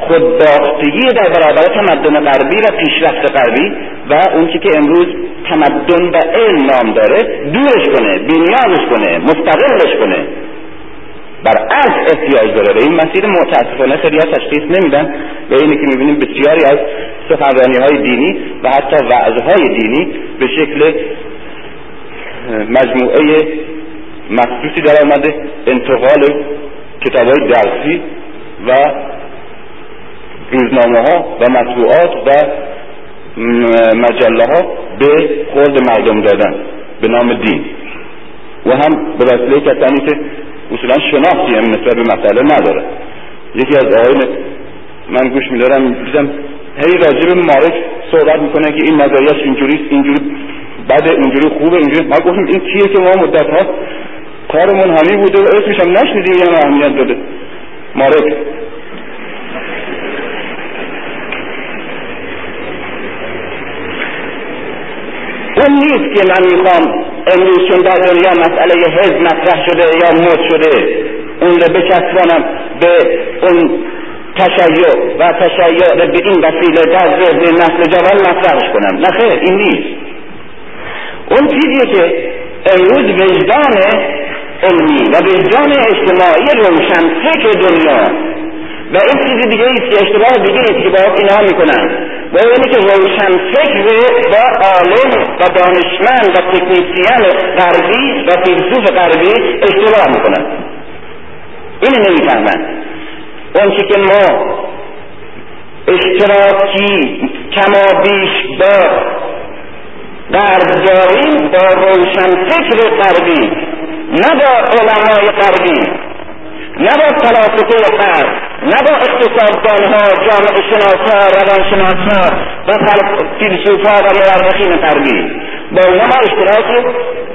خودباختگی در برابر تمدن غربی و پیشرفت غربی و اون که امروز تمدن و علم نام داره دورش کنه بینیازش کنه مستقلش کنه. بر از احتیاج داره. به این مسیر متاسفانه خیلی تشخیص نمیدن. و اینه که می‌بینیم بسیاری از سخنرانی های دینی و حتی وعظهای دینی به شکل مجموعه مخصوصی در آمده انتقال کتاب های درسی و روزنامه ها و مطبوعات و مجله ها به خورد مردم دادن به نام دین. و هم به وسیله کسانی که اصولا شناختی هم نسبت به مسئله نداره. یکی از آقایون من گوش میدارم دیدم هی راجب مارک صحبت می‌کنه که این نظریش اینجوری اینجوری بعد اینجوری خوبه اینجوری ما گفتیم این چیه که ما مدت ها کارمون همین بوده و اسمش هم نشنیدیم یا اهمیت داده. مارک. اون نیست که من می‌خوام امروز چون در دنیا مسئله حزب مطرح شده یا مد شده اون رو بچسبانم به اون تشیع و تشیع به این وسیله در ذهن نسل جوان مطرحش کنم. نه خیر این نیست. اون چیزیه که امروز وجدان علمی و وجدان اجتماعی روشن فکر دنیا. و این چیز دیگه ایست که اشتباه دیگه ایست که باید اینها می‌کنن و اینه که روشن فکر با عالم و دانشمند و تکنیسیان غربی و فیلسوف غربی اشتباه می‌کنن اینو نمی‌فهمن اون که ما اشتراکی کما بیش با غرب داریم با روشن فکر غربی نه با علمای غربی نه با فلاسفه غرب نه با اقتصاددانها جامعه شناسها روانشناسها و فیلسوفها و مورخین غربی. با اونها ما اشتراک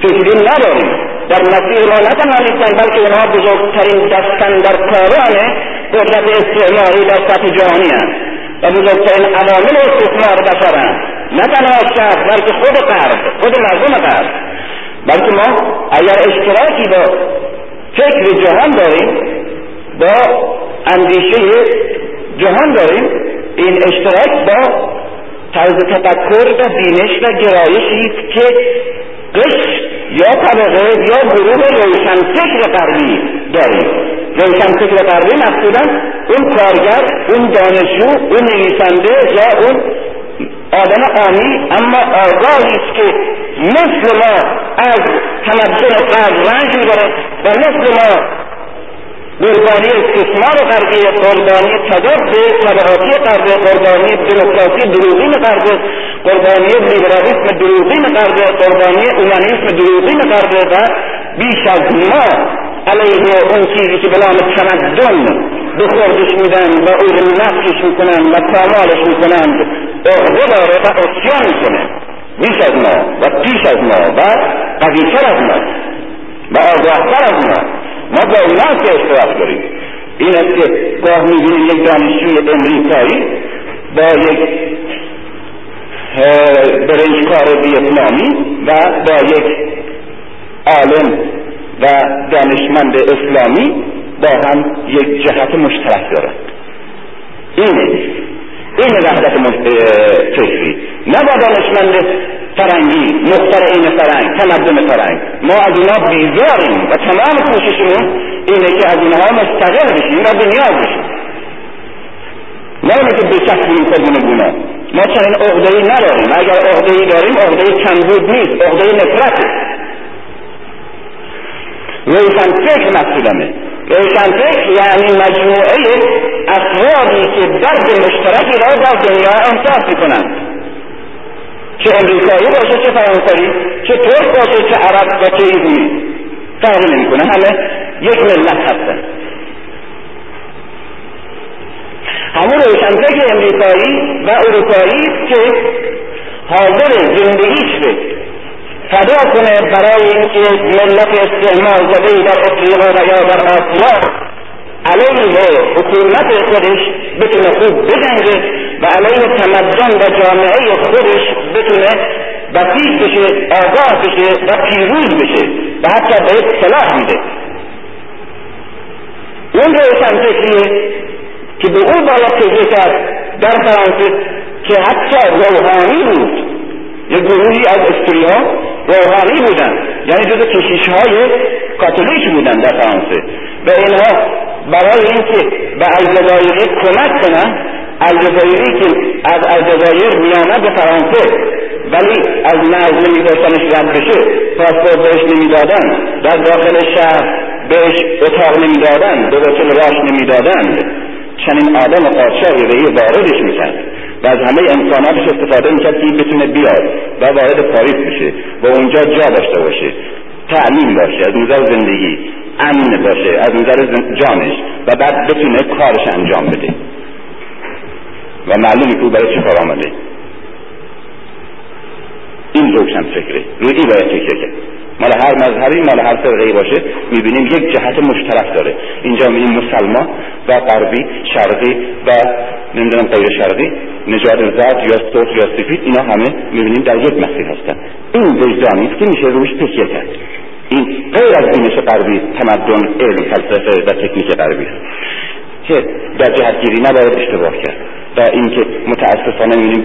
فکری نداریم. در مسیر ما نه تنها نیستن بلکه اونها بزرگترین دستن در کاران قدرت استعماری در سطح جهانی هست و بزرگترین عوامل استثمار بشرند نه تنها شهر بلکه خود غرب خود مردم غرب بلکه ما اگر اشتراکی با فکر جهان داریم با اندیشه جهان داریم این اشتراک با طرز تفکر و بینش و گرایشی که قش یا طبقه یا گروه روشنفکر غربی داریم. روشنفکر غربی مقصودا اون کارگر اون دانشجو اون نویسنده یا اون آدم آمی اما آگاهی است که مثل ما از تمدن غرب رنج می‌بره و مثل ما قربانی استثمار غربی قربانی تضاد طبعاتی غرب قربانی دموکراسی دروغین غرب قربانی لیبرالیسم دروغین غرب قربانی اومانیسم دروغین غرب و بیش از ما علیه اون چیزی که بلام تمدن به خوردش میدن و او رو نفسش می‌کنن و پامالش می‌کنند عقده داره و اسیان می‌کنه. بیش از ما و پیش از ما و قویتر از ما و آگاهتر از ما. ما با اونا که اشتراک داریم. این است که گاه می‌بینیم یک دانشجوی امریکایی با یک برنجکار ویتنامی و با یک عالم و دانشمند اسلامی با هم یک جهت مشترک دارند اینه. این وحدت فکری. نه با دانشمند فرنگی مختر این فرنگ تمدن فرنگ. ما از اینا بیزاریم و تمام کوششمون اینه که از اینها مستقل بشیم و بنیاد بشیم. نه اینه که بچسبیم خودمون ما چنین عقده نداریم. اگر عقده داریم عقده کمبود نیست عقده نفرته. روشن فکر مسئولمه روشن فکر یعنی مجموعه افرادی که درد مشترکی را در دنیا احساس می‌کنند. چه امریکایی باشه چه فرانسوی چه ترک باشه چه عرب و چه ایرانی. فرقی نمی‌کنه. همه یک ملت هستن. همون روشنفکر امریکایی و اروپایی که حاضر زندگیش رو فدا کنه برای اینکه ملت استعمار زده در افریقا و یا در آسیا علیه حکومت خودش بتونه خوب بجنگه و علیه تمدن و جامعه خودش بتونه بسیج بشه آگاه بشه و پیروز بشه و حتی به صلاح میده. اون روشن فکریه که به او باید تکیه کرد در فرانسه که حتی روحانی بود. یک گروهی از استریا روحانی بودن. یعنی جز کشیش های کاتولیک بودن در فرانسه. و اینها برای اینکه به الجزایری کمک کنن الجزایری که از الجزایر میآمد به فرانسه ولی از مرز نمیداشتنش رد بشه پاسپورت بهش نمی‌دادن در داخل شهر بهش اتاق نمی‌دادن به وکل راش نمی‌دادند چنین آدم قاچاقی به واردش می‌کرد. و از همه امکاناتش استفاده می‌کرد که بتونه بیاد و وارد پاریس بشه و اونجا جا داشته باشه. تعلیم باشه از نظر زندگی امن باشه از نظر جانش و بعد بتونه کارش انجام بده. و معلومه که او برای چه کار آمده. این روشن فکره. روی این باید فکر کرد. مال هر مذهبی مال هر فرقه باشه می‌بینیم یک جهت مشترک داره. اینجا می‌بینیم مسلمان و غربی شرقی و نمی‌دونم غیر شرقی نژاد زرد یا سرخ یا سفید اینا همه می‌بینیم در یک مسیر هستن. این وجدانی است که میشه روش تکیه کرد. این غیر از بینش غربی تمدن علم فلسفه و تکنیک غربی است که در جهتگیری نباید اشتباه کرد و اینکه متاسفانه می‌بینیم